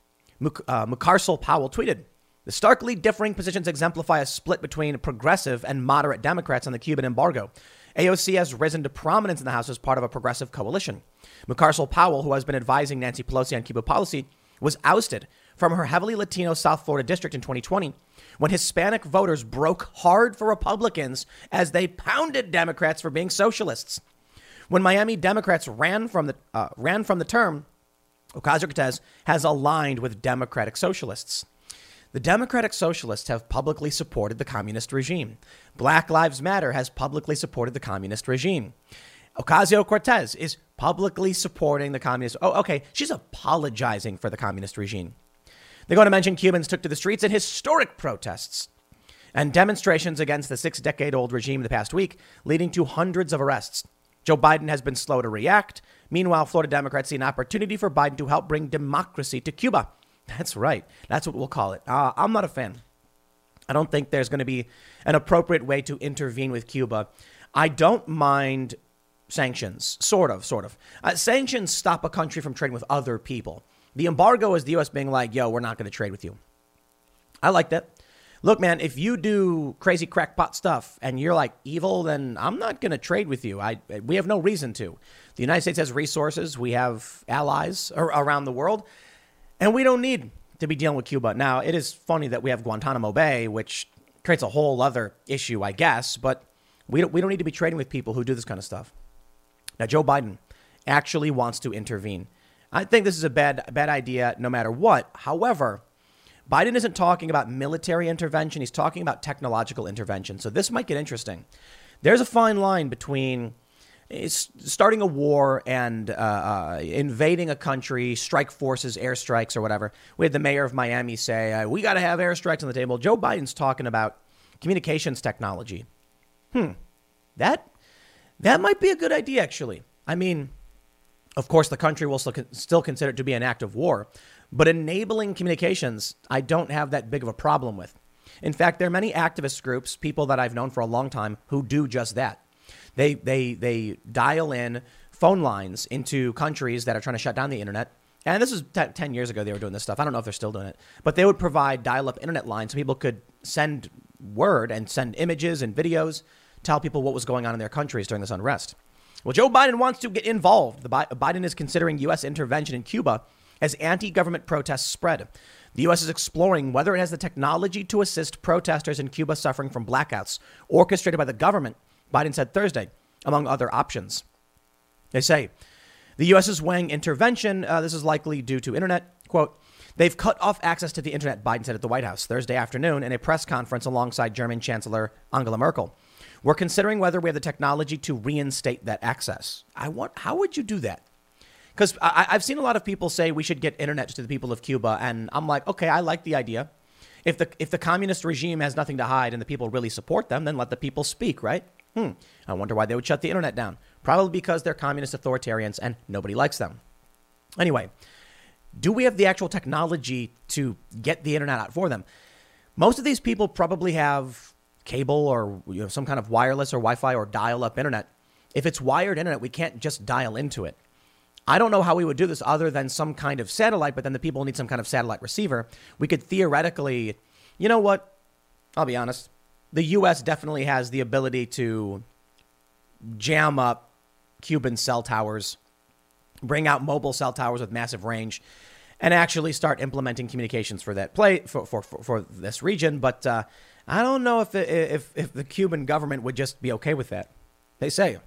Uh, Powell tweeted. The starkly differing positions exemplify a split between progressive and moderate Democrats on the Cuban embargo. AOC has risen to prominence in the House as part of a progressive coalition. Mucarsel Powell, who has been advising Nancy Pelosi on Cuba policy, was ousted from her heavily Latino South Florida district in 2020 when Hispanic voters broke hard for Republicans as they pounded Democrats for being socialists. When Miami Democrats ran from the, uh, ran from the term, Ocasio Cortez has aligned with Democratic socialists. The Democratic Socialists have publicly supported the communist regime. Black Lives Matter has publicly supported the communist regime. Ocasio Cortez is publicly supporting the communist. Oh, okay. She's apologizing for the communist regime. They're going to mention Cubans took to the streets in historic protests and demonstrations against the six decade old regime the past week, leading to hundreds of arrests. Joe Biden has been slow to react. Meanwhile, Florida Democrats see an opportunity for Biden to help bring democracy to Cuba. That's right. That's what we'll call it. Uh, I'm not a fan. I don't think there's going to be an appropriate way to intervene with Cuba. I don't mind sanctions, sort of, sort of. Uh, sanctions stop a country from trading with other people. The embargo is the U.S. being like, yo, we're not going to trade with you. I like that. Look, man, if you do crazy crackpot stuff and you're like evil, then I'm not going to trade with you. I, we have no reason to. The United States has resources, we have allies around the world, and we don't need to be dealing with Cuba. Now, it is funny that we have Guantanamo Bay, which creates a whole other issue, I guess, but we don't, we don't need to be trading with people who do this kind of stuff. Now, Joe Biden actually wants to intervene. I think this is a bad, bad idea no matter what. However, Biden isn't talking about military intervention, he's talking about technological intervention. So this might get interesting. There's a fine line between starting a war and uh, uh, invading a country, strike forces, airstrikes, or whatever. We had the mayor of Miami say, uh, We got to have airstrikes on the table. Joe Biden's talking about communications technology. Hmm. That, that might be a good idea, actually. I mean, of course, the country will still consider it to be an act of war, but enabling communications, I don't have that big of a problem with. In fact, there are many activist groups, people that I've known for a long time, who do just that. They, they, they dial in phone lines into countries that are trying to shut down the internet. And this was t- 10 years ago they were doing this stuff. I don't know if they're still doing it. But they would provide dial up internet lines so people could send word and send images and videos, tell people what was going on in their countries during this unrest. Well, Joe Biden wants to get involved. The Bi- Biden is considering U.S. intervention in Cuba as anti government protests spread. The U.S. is exploring whether it has the technology to assist protesters in Cuba suffering from blackouts orchestrated by the government Biden said Thursday, among other options. They say the U.S. is weighing intervention. Uh, this is likely due to internet. Quote, they've cut off access to the internet, Biden said at the White House Thursday afternoon in a press conference alongside German Chancellor Angela Merkel. We're considering whether we have the technology to reinstate that access. I want, how would you do that? Because I've seen a lot of people say we should get internet to the people of Cuba, and I'm like, okay, I like the idea. If the if the communist regime has nothing to hide and the people really support them, then let the people speak, right? Hmm. I wonder why they would shut the internet down. Probably because they're communist authoritarians and nobody likes them. Anyway, do we have the actual technology to get the internet out for them? Most of these people probably have cable or you know, some kind of wireless or Wi-Fi or dial-up internet. If it's wired internet, we can't just dial into it. I don't know how we would do this other than some kind of satellite, but then the people need some kind of satellite receiver. We could theoretically, you know what? I'll be honest the U.S. definitely has the ability to jam up Cuban cell towers, bring out mobile cell towers with massive range, and actually start implementing communications for that play for for, for, for this region. But uh, I don't know if, if if the Cuban government would just be okay with that. They say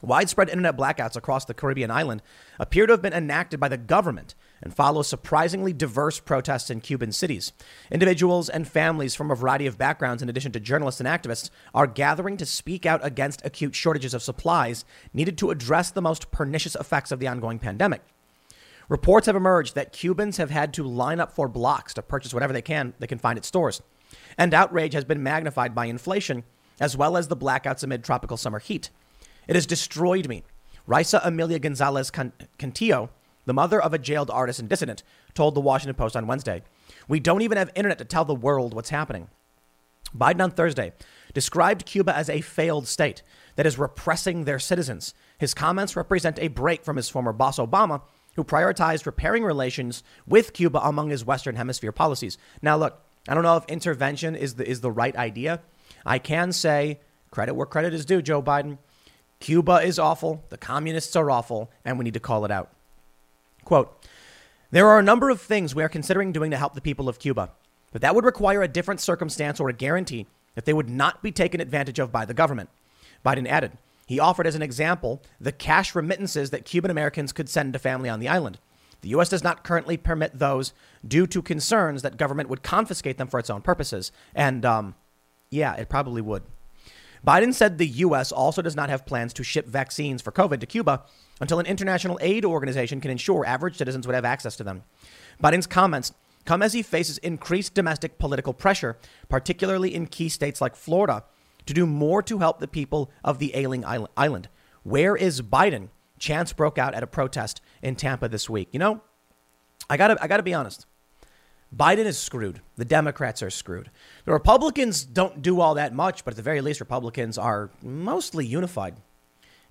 Widespread internet blackouts across the Caribbean island appear to have been enacted by the government and follow surprisingly diverse protests in Cuban cities. Individuals and families from a variety of backgrounds, in addition to journalists and activists, are gathering to speak out against acute shortages of supplies needed to address the most pernicious effects of the ongoing pandemic. Reports have emerged that Cubans have had to line up for blocks to purchase whatever they can they can find at stores. And outrage has been magnified by inflation, as well as the blackouts amid tropical summer heat. It has destroyed me. Raisa Amelia Gonzalez Cantillo, the mother of a jailed artist and dissident, told the Washington Post on Wednesday. We don't even have internet to tell the world what's happening. Biden on Thursday described Cuba as a failed state that is repressing their citizens. His comments represent a break from his former boss, Obama, who prioritized repairing relations with Cuba among his Western Hemisphere policies. Now, look, I don't know if intervention is the, is the right idea. I can say credit where credit is due, Joe Biden. Cuba is awful, the communists are awful, and we need to call it out. Quote There are a number of things we are considering doing to help the people of Cuba, but that would require a different circumstance or a guarantee that they would not be taken advantage of by the government. Biden added. He offered as an example the cash remittances that Cuban Americans could send to family on the island. The U.S. does not currently permit those due to concerns that government would confiscate them for its own purposes. And um, yeah, it probably would. Biden said the U.S. also does not have plans to ship vaccines for COVID to Cuba until an international aid organization can ensure average citizens would have access to them. Biden's comments come as he faces increased domestic political pressure, particularly in key states like Florida, to do more to help the people of the ailing island. Where is Biden? Chants broke out at a protest in Tampa this week. You know, I gotta, I gotta be honest. Biden is screwed. The Democrats are screwed. The Republicans don't do all that much, but at the very least, Republicans are mostly unified.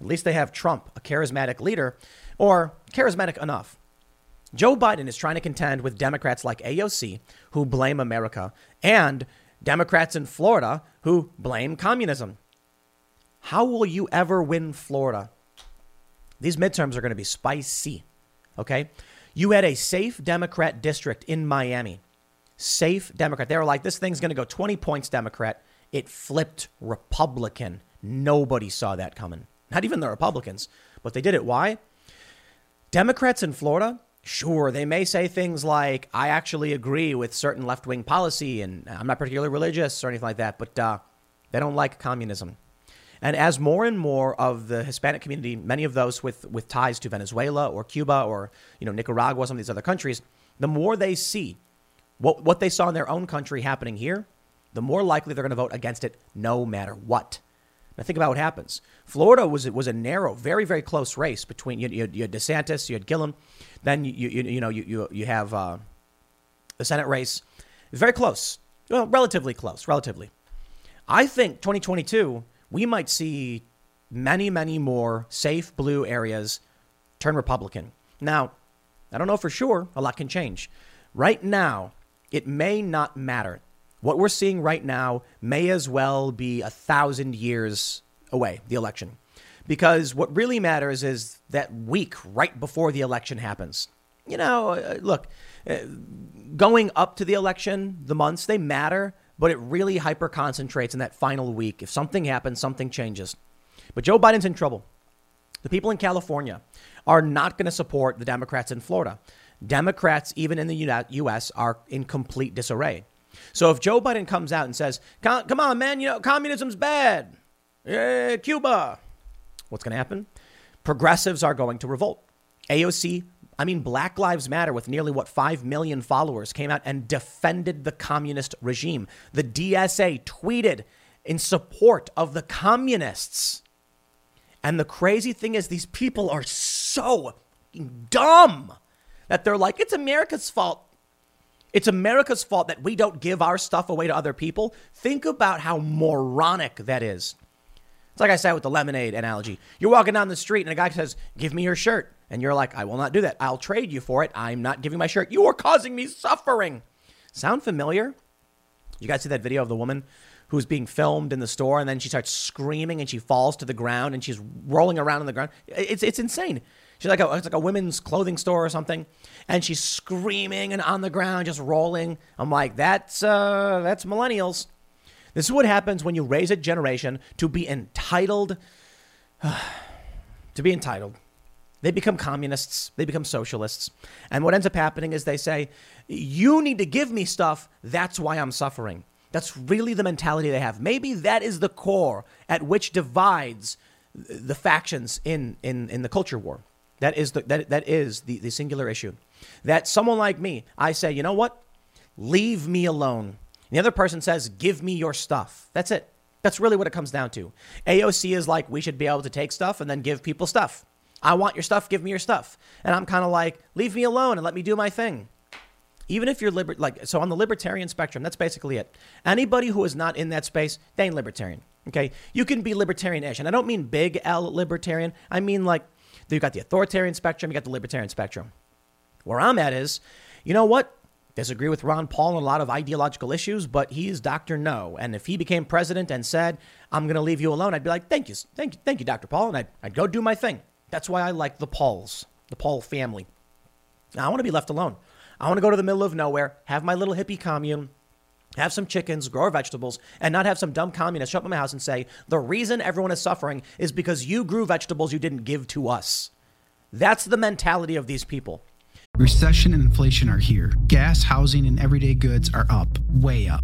At least they have Trump, a charismatic leader, or charismatic enough. Joe Biden is trying to contend with Democrats like AOC, who blame America, and Democrats in Florida who blame communism. How will you ever win Florida? These midterms are going to be spicy. Okay? You had a safe Democrat district in Miami. Safe Democrat. They were like, this thing's going to go 20 points Democrat. It flipped Republican. Nobody saw that coming. Not even the Republicans. But they did it. Why? Democrats in Florida, sure, they may say things like, I actually agree with certain left wing policy and I'm not particularly religious or anything like that, but uh, they don't like communism. And as more and more of the Hispanic community, many of those with, with ties to Venezuela or Cuba or you know Nicaragua, some of these other countries, the more they see what, what they saw in their own country happening here, the more likely they're going to vote against it no matter what. Now think about what happens. Florida was was a narrow, very very close race between you, you, you had DeSantis, you had Gillum, then you you, you know you you, you have uh, the Senate race. Very close, well, relatively close, relatively. I think 2022 we might see many, many more safe blue areas turn Republican. Now, I don't know for sure. A lot can change. Right now, it may not matter. What we're seeing right now may as well be a thousand years away, the election. Because what really matters is that week right before the election happens. You know, uh, look, uh, going up to the election, the months, they matter, but it really hyper concentrates in that final week. If something happens, something changes. But Joe Biden's in trouble. The people in California are not going to support the Democrats in Florida. Democrats, even in the U.S., are in complete disarray. So if Joe Biden comes out and says, "Come on, man, you know communism's bad, yeah, Cuba," what's going to happen? Progressives are going to revolt. AOC I mean, Black Lives Matter, with nearly what, 5 million followers, came out and defended the communist regime. The DSA tweeted in support of the communists. And the crazy thing is, these people are so dumb that they're like, it's America's fault. It's America's fault that we don't give our stuff away to other people. Think about how moronic that is. It's like I said with the lemonade analogy. You're walking down the street and a guy says, Give me your shirt. And you're like, I will not do that. I'll trade you for it. I'm not giving my shirt. You are causing me suffering. Sound familiar? You guys see that video of the woman who's being filmed in the store and then she starts screaming and she falls to the ground and she's rolling around on the ground? It's, it's insane. She's like a, it's like a women's clothing store or something, and she's screaming and on the ground, just rolling. I'm like, that's uh, that's millennials. This is what happens when you raise a generation to be entitled, to be entitled. They become communists, they become socialists. And what ends up happening is they say, You need to give me stuff, that's why I'm suffering. That's really the mentality they have. Maybe that is the core at which divides the factions in, in, in the culture war. That is the, that, that is the, the singular issue. That someone like me, I say, you know what? Leave me alone. And the other person says, give me your stuff. That's it. That's really what it comes down to. AOC is like, we should be able to take stuff and then give people stuff. I want your stuff, give me your stuff. And I'm kind of like, leave me alone and let me do my thing. Even if you're liber- like, so on the libertarian spectrum, that's basically it. Anybody who is not in that space, they ain't libertarian. Okay. You can be libertarian ish. And I don't mean big L libertarian. I mean like, you've got the authoritarian spectrum, you've got the libertarian spectrum. Where I'm at is, you know what? Disagree with Ron Paul on a lot of ideological issues, but he's Dr. No. And if he became president and said, I'm going to leave you alone, I'd be like, thank you, thank you, thank you, Dr. Paul. And I'd, I'd go do my thing. That's why I like the Pauls, the Paul family. Now, I want to be left alone. I want to go to the middle of nowhere, have my little hippie commune, have some chickens, grow vegetables, and not have some dumb communist show up at my house and say, the reason everyone is suffering is because you grew vegetables you didn't give to us. That's the mentality of these people. Recession and inflation are here. Gas, housing, and everyday goods are up, way up.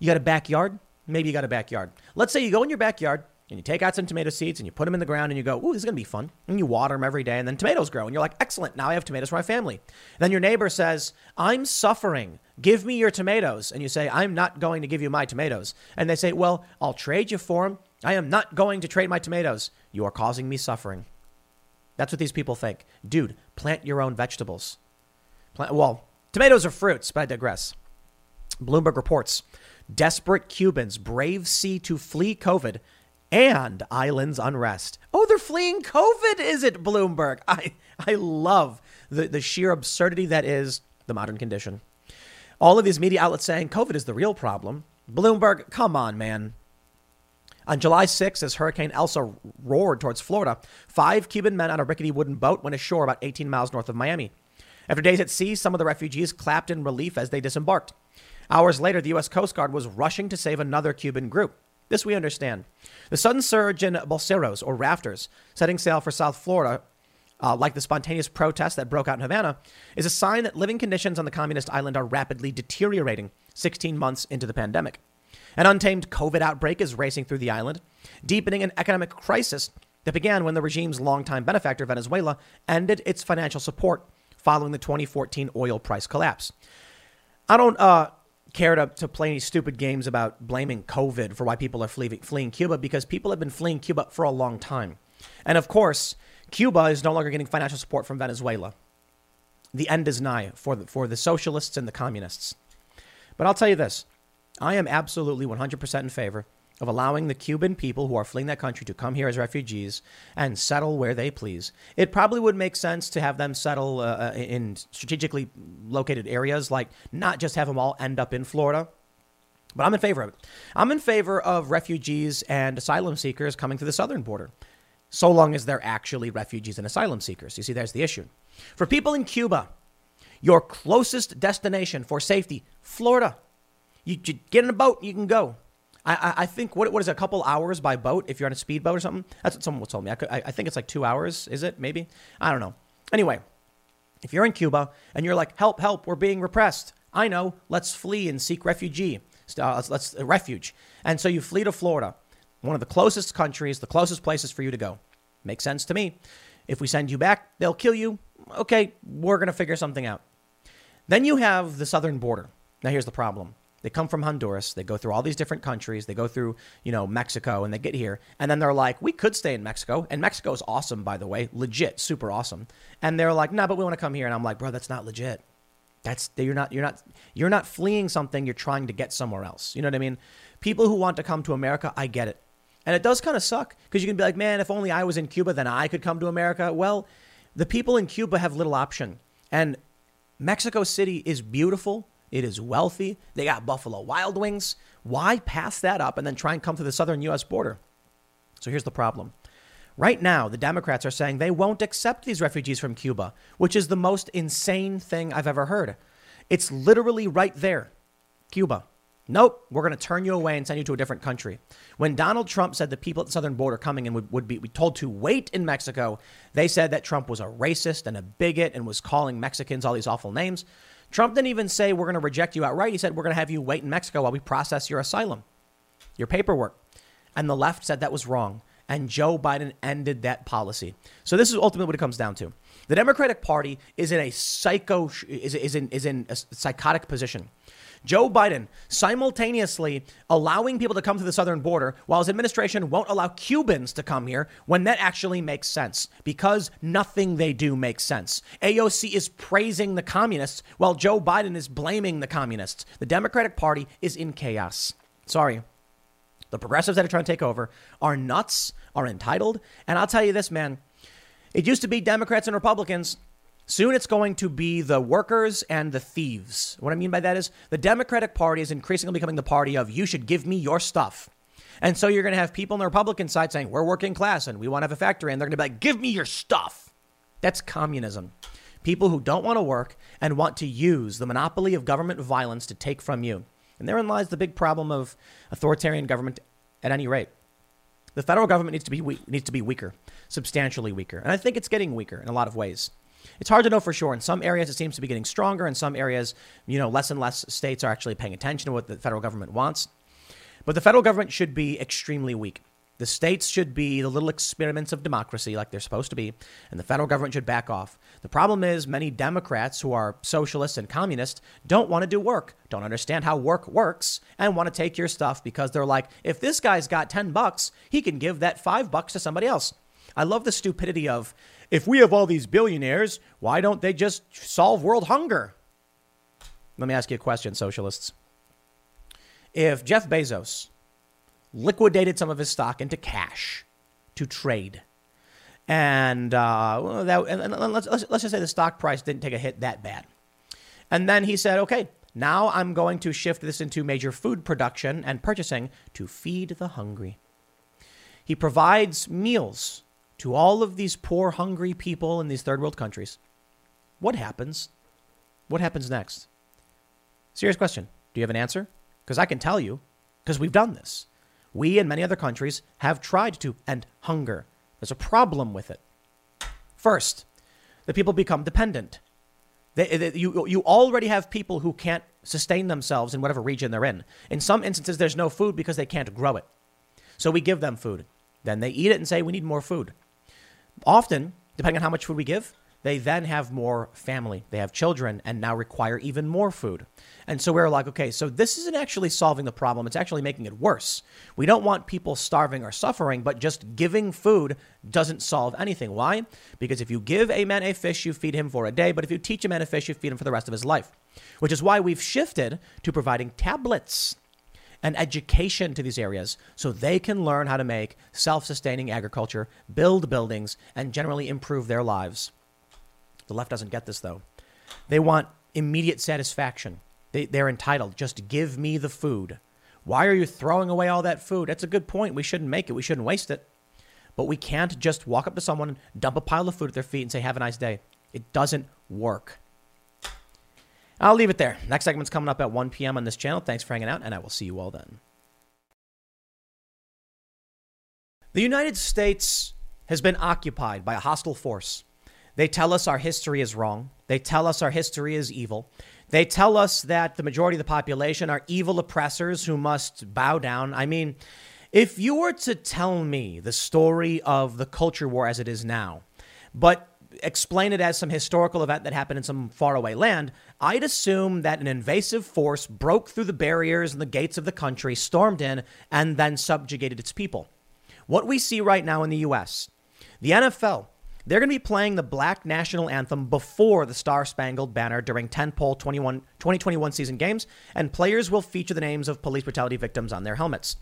You got a backyard? Maybe you got a backyard. Let's say you go in your backyard and you take out some tomato seeds and you put them in the ground and you go, ooh, this is going to be fun. And you water them every day and then tomatoes grow. And you're like, excellent, now I have tomatoes for my family. And then your neighbor says, I'm suffering. Give me your tomatoes. And you say, I'm not going to give you my tomatoes. And they say, well, I'll trade you for them. I am not going to trade my tomatoes. You are causing me suffering. That's what these people think. Dude, plant your own vegetables. Plant, well, tomatoes are fruits, but I digress. Bloomberg reports desperate Cubans brave sea to flee COVID and islands unrest. Oh, they're fleeing COVID, is it, Bloomberg? I, I love the, the sheer absurdity that is the modern condition. All of these media outlets saying COVID is the real problem. Bloomberg, come on, man. On July 6th, as Hurricane Elsa roared towards Florida, five Cuban men on a rickety wooden boat went ashore about 18 miles north of Miami. After days at sea, some of the refugees clapped in relief as they disembarked. Hours later, the U.S. Coast Guard was rushing to save another Cuban group. This we understand. The sudden surge in balseros, or rafters, setting sail for South Florida, uh, like the spontaneous protest that broke out in Havana, is a sign that living conditions on the communist island are rapidly deteriorating 16 months into the pandemic. An untamed COVID outbreak is racing through the island, deepening an economic crisis that began when the regime's longtime benefactor, Venezuela, ended its financial support following the 2014 oil price collapse. I don't uh, care to, to play any stupid games about blaming COVID for why people are fleeing, fleeing Cuba because people have been fleeing Cuba for a long time. And of course, Cuba is no longer getting financial support from Venezuela. The end is nigh for the, for the socialists and the communists. But I'll tell you this I am absolutely 100% in favor of allowing the Cuban people who are fleeing that country to come here as refugees and settle where they please. It probably would make sense to have them settle uh, uh in strategically located areas, like not just have them all end up in Florida. But I'm in favor of it. I'm in favor of refugees and asylum seekers coming to the southern border, so long as they're actually refugees and asylum seekers. You see, there's the issue. For people in Cuba, your closest destination for safety, Florida. You, you get in a boat, you can go. I, I think what what is it, a couple hours by boat if you're on a speedboat or something. That's what someone told me. I, could, I, I think it's like two hours. Is it maybe? I don't know. Anyway, if you're in Cuba and you're like, help, help, we're being repressed. I know. Let's flee and seek refugee. Uh, let's, let's uh, refuge. And so you flee to Florida, one of the closest countries, the closest places for you to go. Makes sense to me. If we send you back, they'll kill you. Okay, we're to figure something out. Then you have the southern border. Now here's the problem. They come from Honduras. They go through all these different countries. They go through, you know, Mexico and they get here. And then they're like, we could stay in Mexico. And Mexico is awesome, by the way, legit, super awesome. And they're like, nah, but we want to come here. And I'm like, bro, that's not legit. That's you're not you're not you're not fleeing something. You're trying to get somewhere else. You know what I mean? People who want to come to America, I get it. And it does kind of suck because you can be like, man, if only I was in Cuba, then I could come to America. Well, the people in Cuba have little option. And Mexico City is beautiful it is wealthy. They got Buffalo Wild Wings. Why pass that up and then try and come to the southern U.S. border? So here's the problem. Right now, the Democrats are saying they won't accept these refugees from Cuba, which is the most insane thing I've ever heard. It's literally right there, Cuba. Nope, we're going to turn you away and send you to a different country. When Donald Trump said the people at the southern border coming in would, would be told to wait in Mexico, they said that Trump was a racist and a bigot and was calling Mexicans all these awful names. Trump didn't even say we're going to reject you outright. He said we're going to have you wait in Mexico while we process your asylum, your paperwork. And the left said that was wrong. And Joe Biden ended that policy. So this is ultimately what it comes down to. The Democratic Party is in a psycho is, is in is in a psychotic position. Joe Biden simultaneously allowing people to come to the southern border while his administration won't allow Cubans to come here when that actually makes sense because nothing they do makes sense. AOC is praising the communists while Joe Biden is blaming the communists. The Democratic Party is in chaos. Sorry. The progressives that are trying to take over are nuts, are entitled. And I'll tell you this, man. It used to be Democrats and Republicans. Soon it's going to be the workers and the thieves. What I mean by that is the Democratic Party is increasingly becoming the party of you should give me your stuff. And so you're going to have people on the Republican side saying, we're working class and we want to have a factory. And they're going to be like, give me your stuff. That's communism. People who don't want to work and want to use the monopoly of government violence to take from you. And therein lies the big problem of authoritarian government at any rate. The federal government needs to be weak, needs to be weaker, substantially weaker. And I think it's getting weaker in a lot of ways. It's hard to know for sure. In some areas, it seems to be getting stronger. In some areas, you know, less and less states are actually paying attention to what the federal government wants. But the federal government should be extremely weak. The states should be the little experiments of democracy like they're supposed to be, and the federal government should back off. The problem is, many Democrats who are socialists and communists don't want to do work, don't understand how work works, and want to take your stuff because they're like, if this guy's got 10 bucks, he can give that five bucks to somebody else. I love the stupidity of if we have all these billionaires, why don't they just solve world hunger? Let me ask you a question, socialists. If Jeff Bezos liquidated some of his stock into cash to trade, and, uh, that, and let's, let's, let's just say the stock price didn't take a hit that bad. And then he said, okay, now I'm going to shift this into major food production and purchasing to feed the hungry. He provides meals to all of these poor, hungry people in these third world countries, what happens? What happens next? Serious question. Do you have an answer? Because I can tell you, because we've done this. We and many other countries have tried to end hunger. There's a problem with it. First, the people become dependent. They, they, you, you already have people who can't sustain themselves in whatever region they're in. In some instances, there's no food because they can't grow it. So we give them food. Then they eat it and say, We need more food. Often, depending on how much food we give, they then have more family. They have children and now require even more food. And so we're like, okay, so this isn't actually solving the problem. It's actually making it worse. We don't want people starving or suffering, but just giving food doesn't solve anything. Why? Because if you give a man a fish, you feed him for a day. But if you teach a man a fish, you feed him for the rest of his life. Which is why we've shifted to providing tablets and education to these areas so they can learn how to make self sustaining agriculture, build buildings, and generally improve their lives. The left doesn't get this, though. They want immediate satisfaction. They, they're entitled. Just give me the food. Why are you throwing away all that food? That's a good point. We shouldn't make it, we shouldn't waste it. But we can't just walk up to someone, and dump a pile of food at their feet, and say, Have a nice day. It doesn't work. I'll leave it there. Next segment's coming up at 1 p.m. on this channel. Thanks for hanging out, and I will see you all then. The United States has been occupied by a hostile force. They tell us our history is wrong. They tell us our history is evil. They tell us that the majority of the population are evil oppressors who must bow down. I mean, if you were to tell me the story of the culture war as it is now, but explain it as some historical event that happened in some faraway land, I'd assume that an invasive force broke through the barriers and the gates of the country, stormed in, and then subjugated its people. What we see right now in the US, the NFL, they're going to be playing the Black National Anthem before the Star Spangled Banner during 10-pole 21, 2021 season games, and players will feature the names of police brutality victims on their helmets.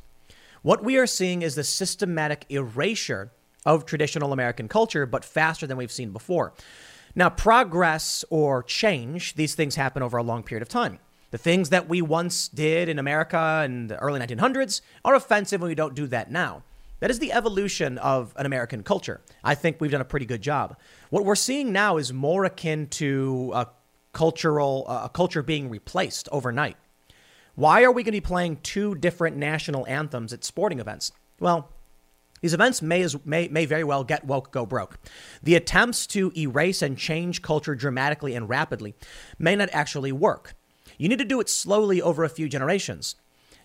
What we are seeing is the systematic erasure of traditional American culture, but faster than we've seen before. Now, progress or change, these things happen over a long period of time. The things that we once did in America in the early 1900s are offensive and we don't do that now. That is the evolution of an American culture. I think we've done a pretty good job. What we're seeing now is more akin to a cultural a culture being replaced overnight. Why are we going to be playing two different national anthems at sporting events? Well, these events may, as, may, may very well get woke, go broke. The attempts to erase and change culture dramatically and rapidly may not actually work. You need to do it slowly over a few generations.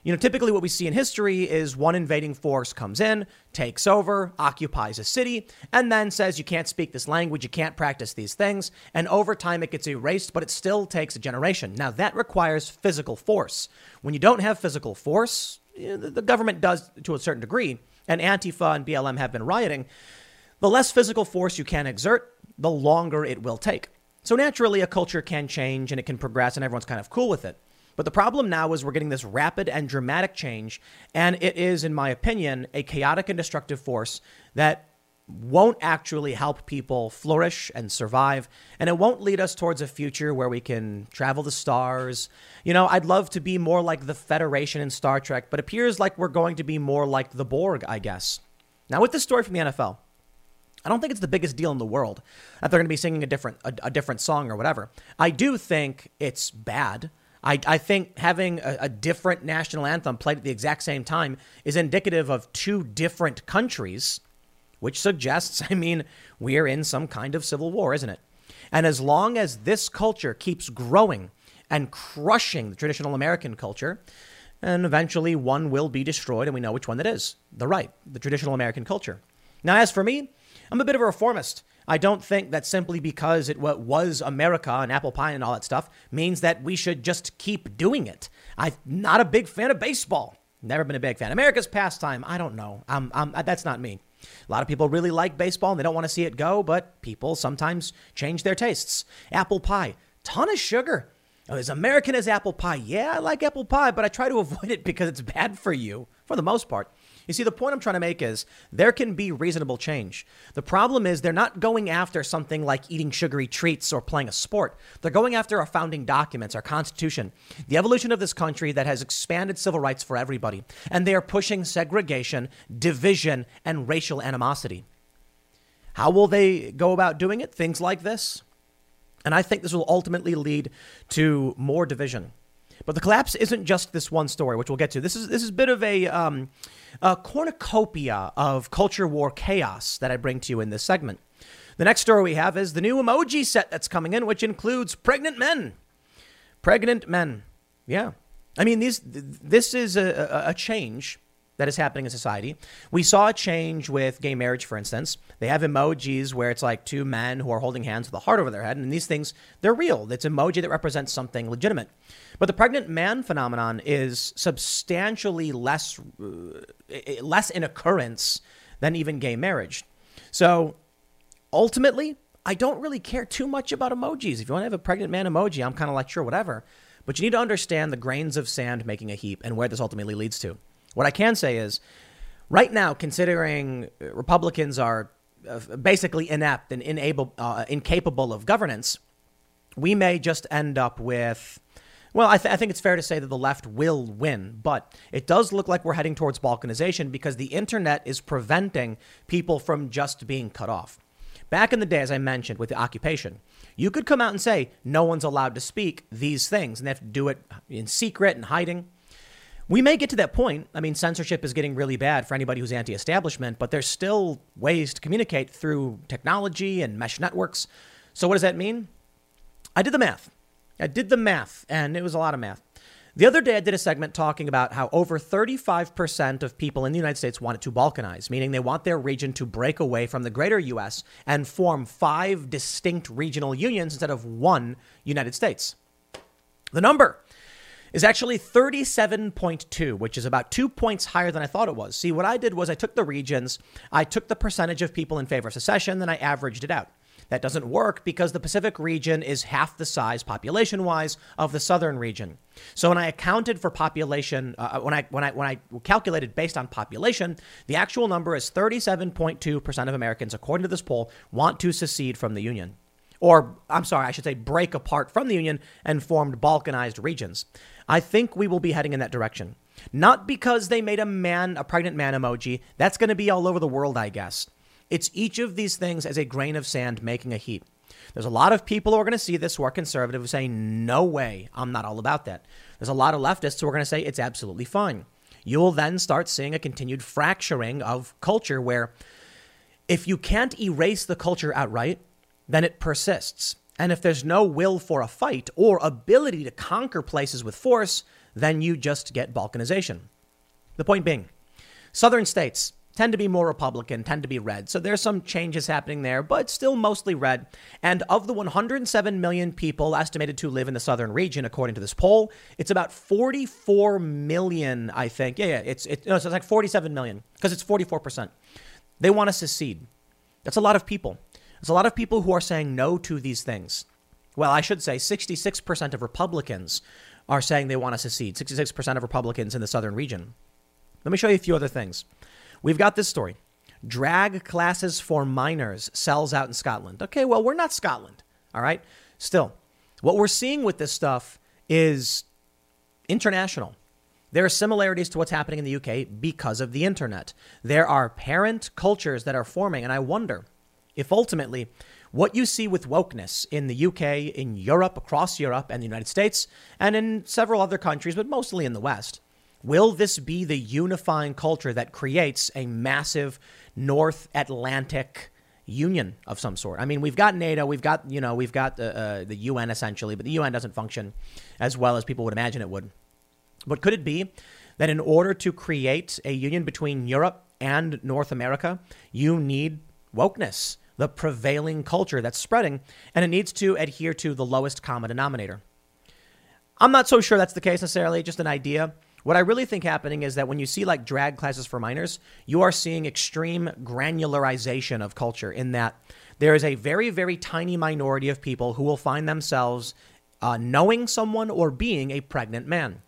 You know, typically what we see in history is one invading force comes in, takes over, occupies a city, and then says you can't speak this language, you can't practice these things, and over time it gets erased, but it still takes a generation. Now that requires physical force. When you don't have physical force, eh, the government does to a certain degree, and Antifa and BLM have been rioting, the less physical force you can exert, the longer it will take. So naturally, a culture can change and it can progress, and everyone's kind of cool with it. But the problem now is we're getting this rapid and dramatic change, and it is, in my opinion, a chaotic and destructive force that won't actually help people flourish and survive. And it won't lead us towards a future where we can travel the stars. You know, I'd love to be more like the Federation in Star Trek, but appears like we're going to be more like the Borg, I guess. Now, with this story from the NFL, I don't think it's the biggest deal in the world that they're going to be singing a different a, a different song or whatever. I do think it's bad. I, I think having a, a different national anthem played at the exact same time is indicative of two different countries which suggests, I mean, we're in some kind of civil war, isn't it? And as long as this culture keeps growing and crushing the traditional American culture, and eventually one will be destroyed, and we know which one that is the right, the traditional American culture. Now, as for me, I'm a bit of a reformist. I don't think that simply because it was America and apple pie and all that stuff means that we should just keep doing it. I'm not a big fan of baseball. Never been a big fan. America's pastime. I don't know. I'm, I'm, that's not me. A lot of people really like baseball and they don't want to see it go, but people sometimes change their tastes. Apple pie, ton of sugar. Oh, as American as apple pie, yeah, I like apple pie, but I try to avoid it because it's bad for you for the most part. You see, the point I'm trying to make is there can be reasonable change. The problem is they're not going after something like eating sugary treats or playing a sport. They're going after our founding documents, our Constitution, the evolution of this country that has expanded civil rights for everybody. And they are pushing segregation, division, and racial animosity. How will they go about doing it? Things like this. And I think this will ultimately lead to more division. But the collapse isn't just this one story, which we'll get to. This is this is a bit of a um, a cornucopia of culture war chaos that I bring to you in this segment. The next story we have is the new emoji set that's coming in, which includes pregnant men. Pregnant men. Yeah. I mean, these, this is a, a change that is happening in society. We saw a change with gay marriage, for instance. They have emojis where it's like two men who are holding hands with a heart over their head, and these things, they're real. It's emoji that represents something legitimate. But the pregnant man phenomenon is substantially less, uh, less in occurrence than even gay marriage. So ultimately, I don't really care too much about emojis. If you want to have a pregnant man emoji, I'm kind of like, sure, whatever. But you need to understand the grains of sand making a heap and where this ultimately leads to. What I can say is, right now, considering Republicans are uh, basically inept and inable, uh, incapable of governance, we may just end up with. Well, I, th- I, think it's fair to say that the left will win, but it does look like we're heading towards balkanization because the internet is preventing people from just being cut off. Back in the day, as I mentioned, with the occupation, you could come out and say no one's allowed to speak these things, and they have to do it in secret and hiding. We may get to that point. I mean, censorship is getting really bad for anybody who's anti establishment, but there's still ways to communicate through technology and mesh networks. So, what does that mean? I did the math. I did the math, and it was a lot of math. The other day, I did a segment talking about how over 35% of people in the United States want it to balkanize, meaning they want their region to break away from the greater U.S. and form five distinct regional unions instead of one United States. The number is actually 37.2, which is about two points higher than I thought it was. See, what I did was I took the regions, I took the percentage of people in favor of secession, then I averaged it out. That doesn't work because the Pacific region is half the size population wise of the southern region. So when I accounted for population, uh, when I when I when I calculated based on population, the actual number is 37.2% of Americans according to this poll want to secede from the union. Or I'm sorry, I should say break apart from the union and formed balkanized regions. I think we will be heading in that direction. Not because they made a man, a pregnant man emoji. That's going to be all over the world, I guess. It's each of these things as a grain of sand making a heap. There's a lot of people who are going to see this who are conservative who say, no way, I'm not all about that. There's a lot of leftists who are going to say it's absolutely fine. You will then start seeing a continued fracturing of culture where if you can't erase the culture outright, then it persists. And if there's no will for a fight or ability to conquer places with force, then you just get balkanization. The point being, southern states tend to be more Republican, tend to be red. So there's some changes happening there, but still mostly red. And of the 107 million people estimated to live in the southern region, according to this poll, it's about 44 million, I think. Yeah, yeah, it's, it, no, it's like 47 million because it's 44%. They want to secede. That's a lot of people. There's a lot of people who are saying no to these things. Well, I should say 66% of Republicans are saying they want to secede. 66% of Republicans in the southern region. Let me show you a few other things. We've got this story. Drag classes for minors sells out in Scotland. Okay, well, we're not Scotland. All right. Still, what we're seeing with this stuff is international. There are similarities to what's happening in the UK because of the internet. There are parent cultures that are forming, and I wonder if ultimately what you see with wokeness in the UK, in Europe, across Europe, and the United States, and in several other countries, but mostly in the West, Will this be the unifying culture that creates a massive North Atlantic union of some sort? I mean, we've got NATO, we've got you know, we've got the uh, the UN essentially, but the UN doesn't function as well as people would imagine it would. But could it be that in order to create a union between Europe and North America, you need wokeness, the prevailing culture that's spreading, and it needs to adhere to the lowest common denominator? I'm not so sure that's the case necessarily, just an idea. What I really think happening is that when you see like drag classes for minors, you are seeing extreme granularization of culture in that there is a very, very tiny minority of people who will find themselves uh, knowing someone or being a pregnant man.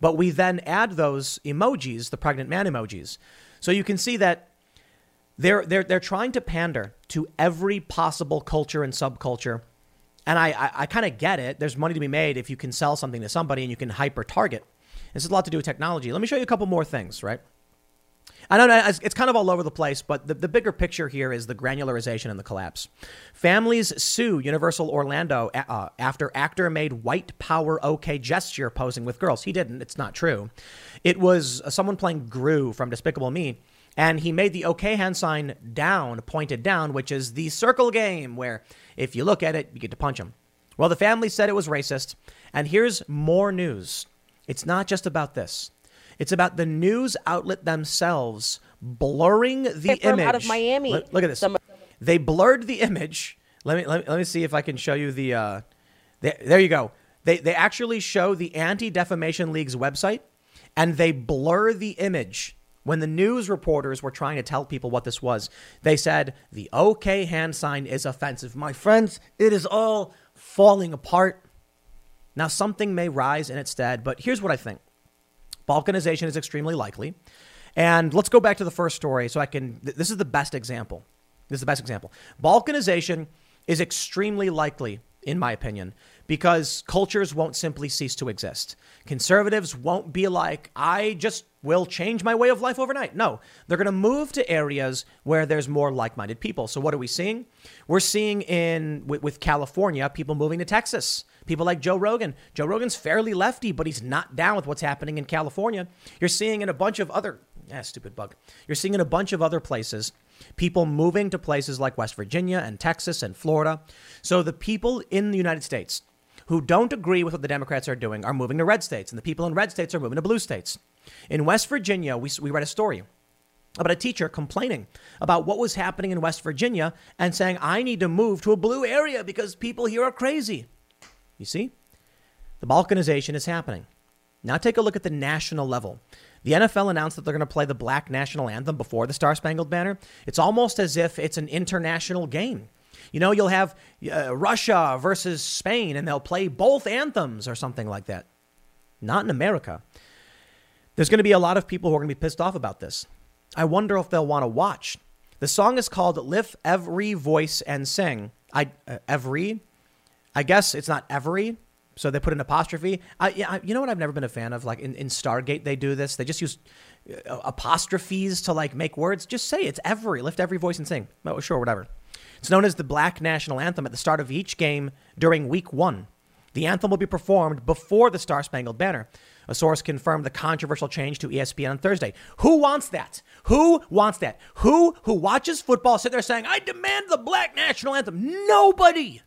But we then add those emojis, the pregnant man emojis. So you can see that they're, they're, they're trying to pander to every possible culture and subculture. And I, I, I kind of get it. There's money to be made if you can sell something to somebody and you can hyper target. This has a lot to do with technology. Let me show you a couple more things, right? I know it's kind of all over the place, but the, the bigger picture here is the granularization and the collapse. Families sue Universal Orlando uh, after actor made white power okay gesture posing with girls. He didn't. It's not true. It was uh, someone playing Gru from Despicable Me, and he made the okay hand sign down, pointed down, which is the circle game where if you look at it, you get to punch him. Well, the family said it was racist, and here's more news. It's not just about this. It's about the news outlet themselves blurring the image. Out of Miami. Look, look at this. Some- they blurred the image. Let me, let me let me see if I can show you the. Uh, the there you go. They they actually show the Anti Defamation League's website, and they blur the image. When the news reporters were trying to tell people what this was, they said the OK hand sign is offensive. My friends, it is all falling apart. Now, something may rise in its stead, but here's what I think Balkanization is extremely likely. And let's go back to the first story so I can. This is the best example. This is the best example. Balkanization is extremely likely, in my opinion, because cultures won't simply cease to exist. Conservatives won't be like, I just will change my way of life overnight. No, they're going to move to areas where there's more like minded people. So, what are we seeing? We're seeing in with, with, California people moving to Texas. People like Joe Rogan. Joe Rogan's fairly lefty, but he's not down with what's happening in California. You're seeing in a bunch of other, stupid bug. You're seeing in a bunch of other places people moving to places like West Virginia and Texas and Florida. So, the people in the United States, who don't agree with what the Democrats are doing are moving to red states, and the people in red states are moving to blue states. In West Virginia, we, we read a story about a teacher complaining about what was happening in West Virginia and saying, I need to move to a blue area because people here are crazy. You see? The balkanization is happening. Now take a look at the national level. The NFL announced that they're going to play the black national anthem before the Star Spangled Banner. It's almost as if it's an international game. You know, you'll have uh, Russia versus Spain, and they'll play both anthems or something like that. Not in America. There's going to be a lot of people who are going to be pissed off about this. I wonder if they'll want to watch. The song is called "Lift Every Voice and Sing." I uh, every, I guess it's not every, so they put an apostrophe. I, yeah, you know what I've never been a fan of? Like in, in Stargate, they do this. They just use uh, apostrophes to like make words. Just say it's every. Lift every voice and sing. Oh, sure, whatever. It's known as the Black National Anthem at the start of each game during week one. The anthem will be performed before the Star Spangled Banner. A source confirmed the controversial change to ESPN on Thursday. Who wants that? Who wants that? Who who watches football sit there saying, "I demand the black national anthem"? Nobody.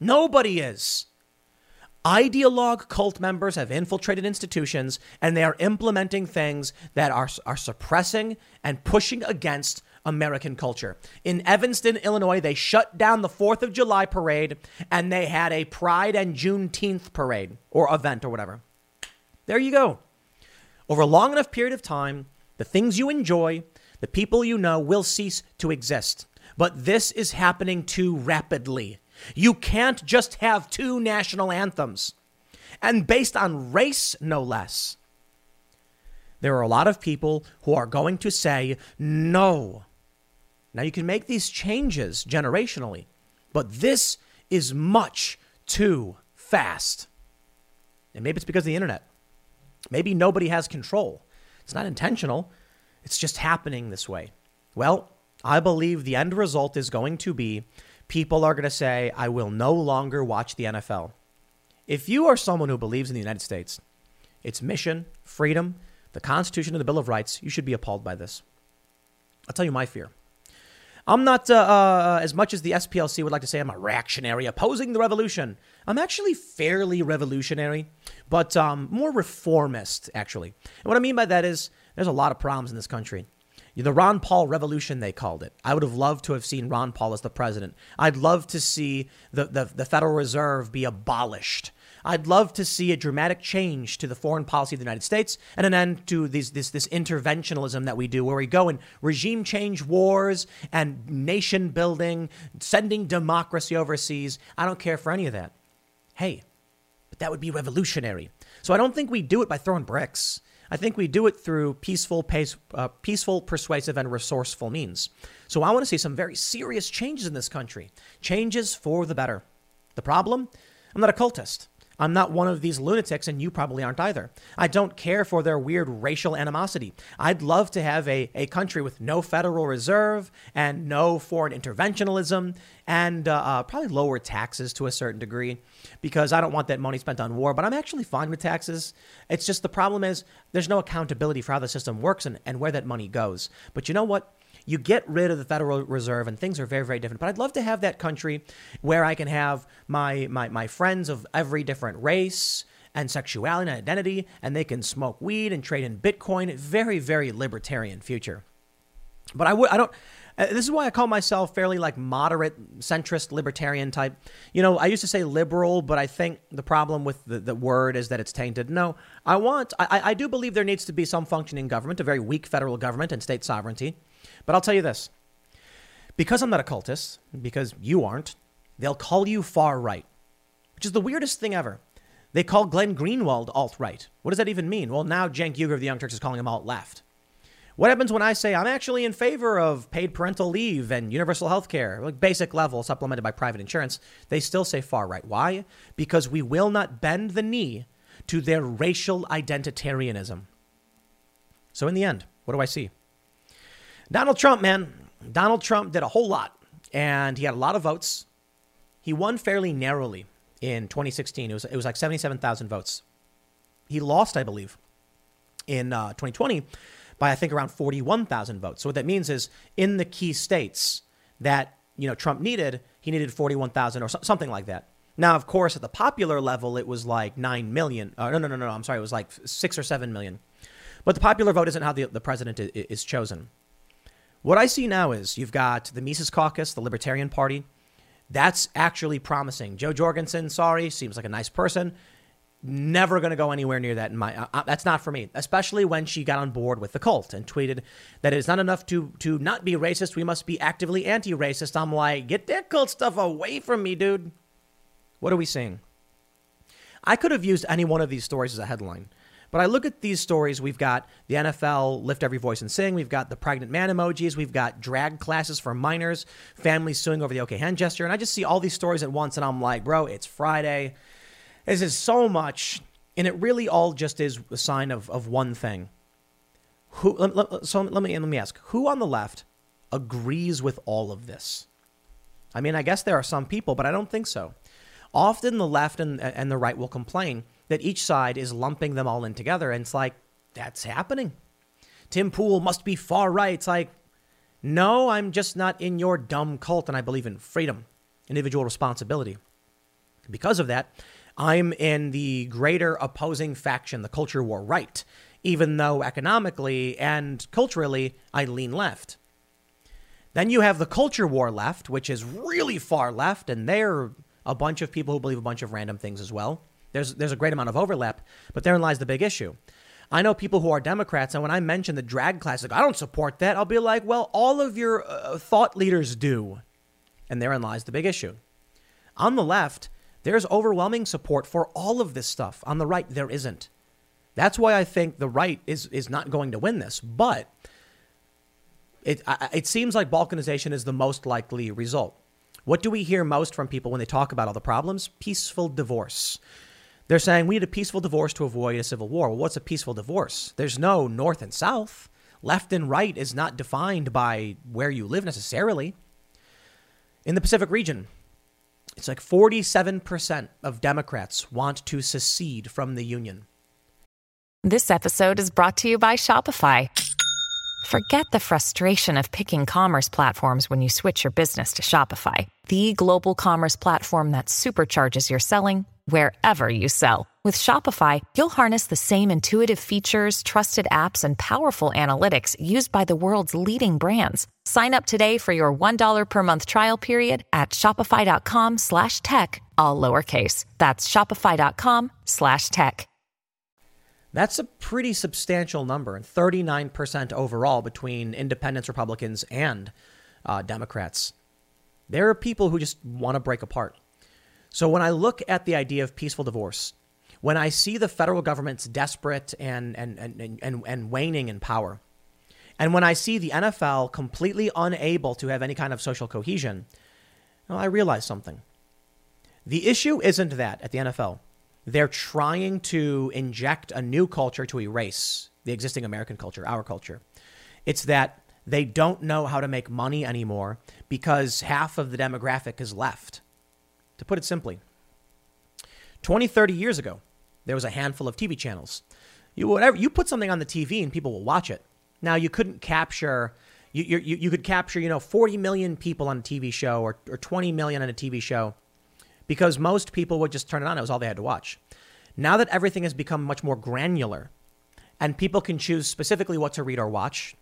Nobody is. Ideologue cult members have infiltrated institutions and they are implementing things that are, are suppressing and pushing against American culture. In Evanston, Illinois, they shut down the 4th of July parade and they had a Pride and Juneteenth parade or event or whatever. There you go. Over a long enough period of time, the things you enjoy, the people you know will cease to exist. But this is happening too rapidly. You can't just have two national anthems, and based on race, no less. There are a lot of people who are going to say no. Now, you can make these changes generationally, but this is much too fast. And maybe it's because of the internet. Maybe nobody has control. It's not intentional, it's just happening this way. Well, I believe the end result is going to be people are going to say, I will no longer watch the NFL. If you are someone who believes in the United States, its mission, freedom, the Constitution, and the Bill of Rights, you should be appalled by this. I'll tell you my fear. I'm not, uh, uh, as much as the SPLC would like to say, I'm a reactionary opposing the revolution. I'm actually fairly revolutionary, but um, more reformist, actually. And what I mean by that is there's a lot of problems in this country. The Ron Paul revolution, they called it. I would have loved to have seen Ron Paul as the president. I'd love to see the, the, the, Federal Reserve be abolished. I'd love to see a dramatic change to the foreign policy of the United States and an end to these, this, this interventionalism that we do, where we go and regime change wars and nation building, sending democracy overseas. I don't care for any of that. Hey, but that would be revolutionary. So I don't think we do it by throwing bricks. I think we do it through peaceful, pace, uh, peaceful, persuasive, and resourceful means. So I want to see some very serious changes in this country, changes for the better. The problem? I'm not a cultist. I'm not one of these lunatics, and you probably aren't either. I don't care for their weird racial animosity. I'd love to have a, a country with no Federal Reserve and no foreign interventionalism and uh, uh, probably lower taxes to a certain degree because I don't want that money spent on war. But I'm actually fine with taxes. It's just the problem is there's no accountability for how the system works and, and where that money goes. But you know what? You get rid of the Federal Reserve and things are very, very different. But I'd love to have that country where I can have my, my, my friends of every different race and sexuality and identity, and they can smoke weed and trade in Bitcoin. Very, very libertarian future. But I would, I don't. Uh, this is why I call myself fairly like moderate, centrist, libertarian type. You know, I used to say liberal, but I think the problem with the, the word is that it's tainted. No, I want, I, I do believe there needs to be some functioning government, a very weak federal government and state sovereignty. But I'll tell you this because I'm not a cultist, because you aren't, they'll call you far right, which is the weirdest thing ever. They call Glenn Greenwald alt right. What does that even mean? Well, now Cenk Uygur of the Young Turks is calling him alt left. What happens when I say I'm actually in favor of paid parental leave and universal health care, like basic level supplemented by private insurance? They still say far right. Why? Because we will not bend the knee to their racial identitarianism. So, in the end, what do I see? Donald Trump, man, Donald Trump did a whole lot and he had a lot of votes. He won fairly narrowly in 2016. It was, it was like 77,000 votes. He lost, I believe, in uh, 2020 by, I think, around 41,000 votes. So what that means is in the key states that, you know, Trump needed, he needed 41,000 or so, something like that. Now, of course, at the popular level, it was like 9 million. Uh, no, no, no, no, I'm sorry. It was like 6 or 7 million. But the popular vote isn't how the, the president is chosen. What I see now is you've got the Mises Caucus, the Libertarian Party. That's actually promising. Jo Jorgensen, sorry, seems like a nice person. Never going to go anywhere near that. In my, uh, uh, that's not for me. Especially when she got on board with the cult and tweeted that it's not enough to to not be racist. We must be actively anti-racist. I'm like, get that cult stuff away from me, dude. What are we seeing? I could have used any one of these stories as a headline. But I look at these stories. We've got the NFL lift every voice and sing. We've got the pregnant man emojis. We've got drag classes for minors, families suing over the okay hand gesture. And I just see all these stories at once, and I'm like, bro, it's Friday. This is so much, and it really all just is a sign of, of one thing. Who? So let me let me ask: Who on the left agrees with all of this? I mean, I guess there are some people, but I don't think so. Often the left and, and the right will complain that each side is lumping them all in together. And it's like, that's happening. Tim Pool must be far right. It's like, no, I'm just not in your dumb cult, and I believe in freedom, individual responsibility. Because of that, I'm in the greater opposing faction, the culture war right, even though economically and culturally I lean left. Then you have the culture war left, which is really far left, and they're a bunch of people who believe a bunch of random things as well. There's, there's a great amount of overlap, but therein lies the big issue. I know people who are Democrats, and when I mention the drag classic, I don't support that. I'll be like, well, all of your uh, thought leaders do. And therein lies the big issue. On the left, there's overwhelming support for all of this stuff. On the right, there isn't. That's why I think the right is, is not going to win this. But it, it seems like balkanization is the most likely result. What do we hear most from people when they talk about all the problems? Peaceful divorce. They're saying we need a peaceful divorce to avoid a civil war. Well, what's a peaceful divorce? There's no north and south. Left and right is not defined by where you live necessarily. In the Pacific region, it's like 47% of Democrats want to secede from the union. This episode is brought to you by Shopify. Forget the frustration of picking commerce platforms when you switch your business to Shopify, the global commerce platform that supercharges your selling wherever you sell. With Shopify, you'll harness the same intuitive features, trusted apps, and powerful analytics used by the world's leading brands. Sign up today for your $1 per month trial period at shopify.com slash tech, all lowercase. That's shopify.com slash tech. That's a pretty substantial number, and 39% overall between independents, Republicans, and uh, Democrats. There are people who just want to break apart. So when I look at the idea of peaceful divorce, when I see the federal government's desperate and, and, and, and, and waning in power, and when I see the NFL completely unable to have any kind of social cohesion, well, I realize something. The issue isn't that at the NFL. They're trying to inject a new culture to erase the existing American culture, our culture. It's that they don't know how to make money anymore because half of the demographic is left. To put it simply, 20, 30 years ago, there was a handful of TV channels. You whatever you put something on the TV and people will watch it. Now you couldn't capture you, you, you could capture you know 40 million people on a TV show or, or 20 million on a TV show because most people would just turn it on. It was all they had to watch. Now that everything has become much more granular and people can choose specifically what to read or watch,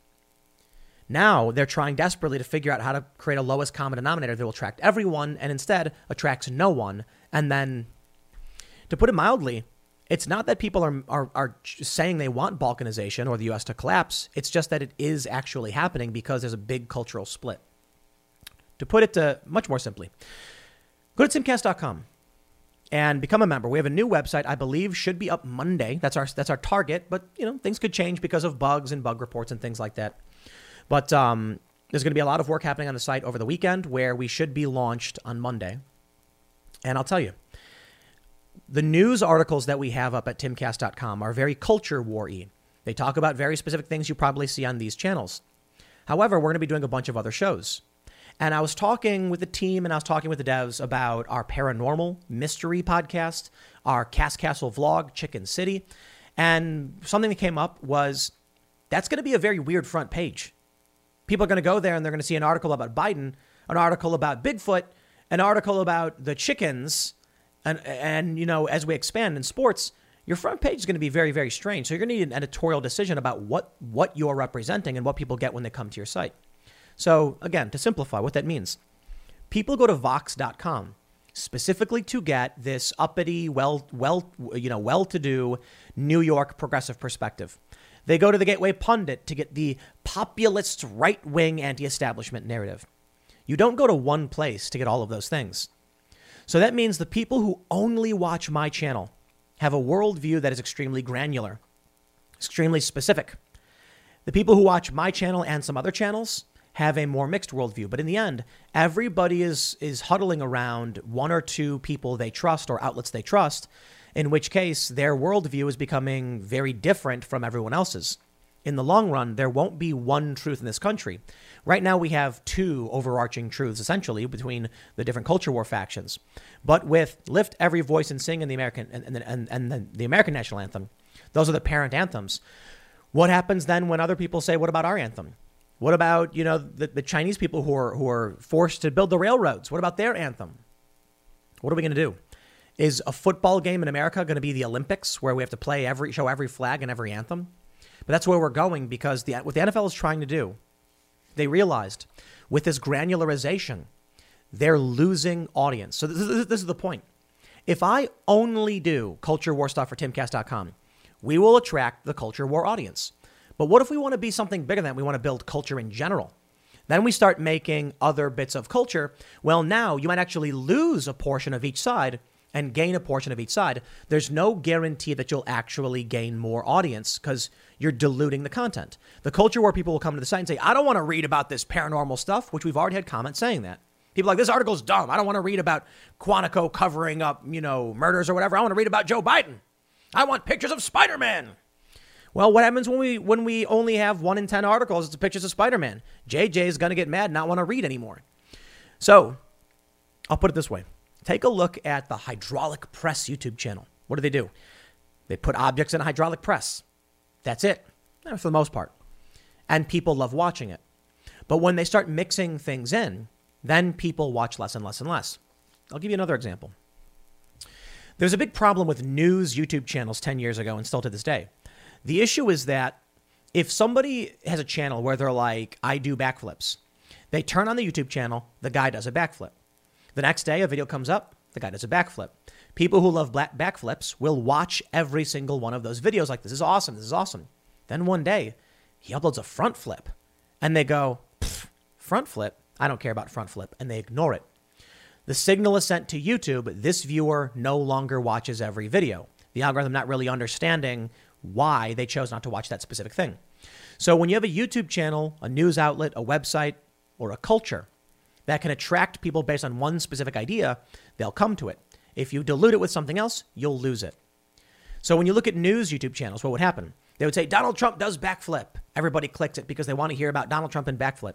now they're trying desperately to figure out how to create a lowest common denominator that will attract everyone and instead attracts no one. And then, to put it mildly, it's not that people are, are, are saying they want balkanization or the U.S. to collapse. It's just that it is actually happening because there's a big cultural split. To put it to much more simply, go to timcast.com and become a member. We have a new website, I believe, should be up Monday. That's our that's our target, but you know things could change because of bugs and bug reports and things like that. But um, there's going to be a lot of work happening on the site over the weekend where we should be launched on Monday. And I'll tell you, the news articles that we have up at timcast.com are very culture war y. They talk about very specific things you probably see on these channels. However, we're going to be doing a bunch of other shows. And I was talking with the team and I was talking with the devs about our paranormal mystery podcast, our Cast Castle vlog, Chicken City. And something that came up was that's going to be a very weird front page. People are going to go there and they're going to see an article about Biden, an article about Bigfoot, an article about the chickens. And, and you know, as we expand in sports, your front page is going to be very, very strange. So you're going to need an editorial decision about what, what you're representing and what people get when they come to your site. So again, to simplify what that means, people go to Vox.com specifically to get this uppity, well, well, you know, well-to-do New York progressive perspective. They go to the Gateway Pundit to get the populist right wing anti establishment narrative. You don't go to one place to get all of those things. So that means the people who only watch my channel have a worldview that is extremely granular, extremely specific. The people who watch my channel and some other channels have a more mixed worldview. But in the end, everybody is is huddling around one or two people they trust or outlets they trust in which case their worldview is becoming very different from everyone else's. in the long run, there won't be one truth in this country. Right now, we have two overarching truths, essentially, between the different culture war factions. But with "Lift Every Voice and Sing" and the American and, and, and, and the American national anthem, those are the parent anthems. What happens then when other people say, "What about our anthem?" What about you know the, the Chinese people who are who are forced to build the railroads? What about their anthem? What are we going to do? Is a football game in America going to be the Olympics where we have to play every show every flag and every anthem? But that's where we're going because the, what the NFL is trying to do, they realized with this granularization, they're losing audience. So this, this, this is the point. If I only do culture war stuff for timcast.com, we will attract the culture war audience. But what if we want to be something bigger than that? We want to build culture in general. Then we start making other bits of culture. Well, now you might actually lose a portion of each side and gain a portion of each side. There's no guarantee that you'll actually gain more audience because you're diluting the content. The culture war people will come to the site and say, I don't want to read about this paranormal stuff, which we've already had comments saying that. People like, this article's dumb. I don't want to read about Quantico covering up, you know, murders or whatever. I want to read about Joe Biden. I want pictures of Spider Man. Well, what happens when we when we only have one in ten articles? It's pictures of Spider-Man. JJ is going to get mad, and not want to read anymore. So, I'll put it this way: take a look at the Hydraulic Press YouTube channel. What do they do? They put objects in a hydraulic press. That's it, eh, for the most part, and people love watching it. But when they start mixing things in, then people watch less and less and less. I'll give you another example. There's a big problem with news YouTube channels 10 years ago and still to this day. The issue is that if somebody has a channel where they're like, I do backflips, they turn on the YouTube channel, the guy does a backflip. The next day, a video comes up, the guy does a backflip. People who love backflips will watch every single one of those videos like, this is awesome, this is awesome. Then one day, he uploads a front flip, and they go, front flip? I don't care about front flip, and they ignore it. The signal is sent to YouTube. This viewer no longer watches every video. The algorithm not really understanding why they chose not to watch that specific thing. So when you have a YouTube channel, a news outlet, a website, or a culture that can attract people based on one specific idea, they'll come to it. If you dilute it with something else, you'll lose it. So when you look at news YouTube channels, what would happen? They would say Donald Trump does backflip. Everybody clicks it because they want to hear about Donald Trump and backflip.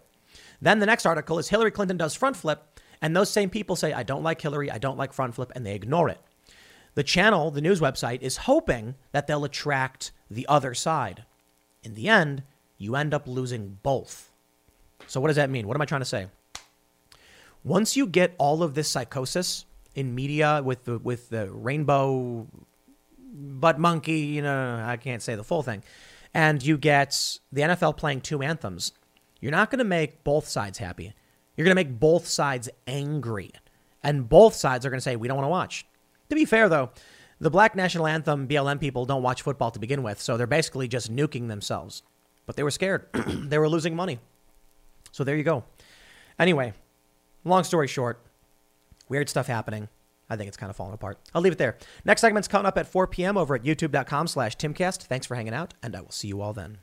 Then the next article is Hillary Clinton does front flip, and those same people say I don't like Hillary, I don't like front flip, and they ignore it. The channel, the news website, is hoping that they'll attract the other side. In the end, you end up losing both. So, what does that mean? What am I trying to say? Once you get all of this psychosis in media with the with the rainbow butt monkey, you know, I can't say the full thing, and you get the NFL playing two anthems, you're not going to make both sides happy. You're going to make both sides angry, and both sides are going to say we don't want to watch. To be fair, though, the Black National Anthem BLM people don't watch football to begin with, so they're basically just nuking themselves. But they were scared. they were losing money. So there you go. Anyway, long story short, weird stuff happening. I think it's kind of falling apart. I'll leave it there. Next segment's coming up at 4 p.m. over at youtube.com slash timcast. Thanks for hanging out, and I will see you all then.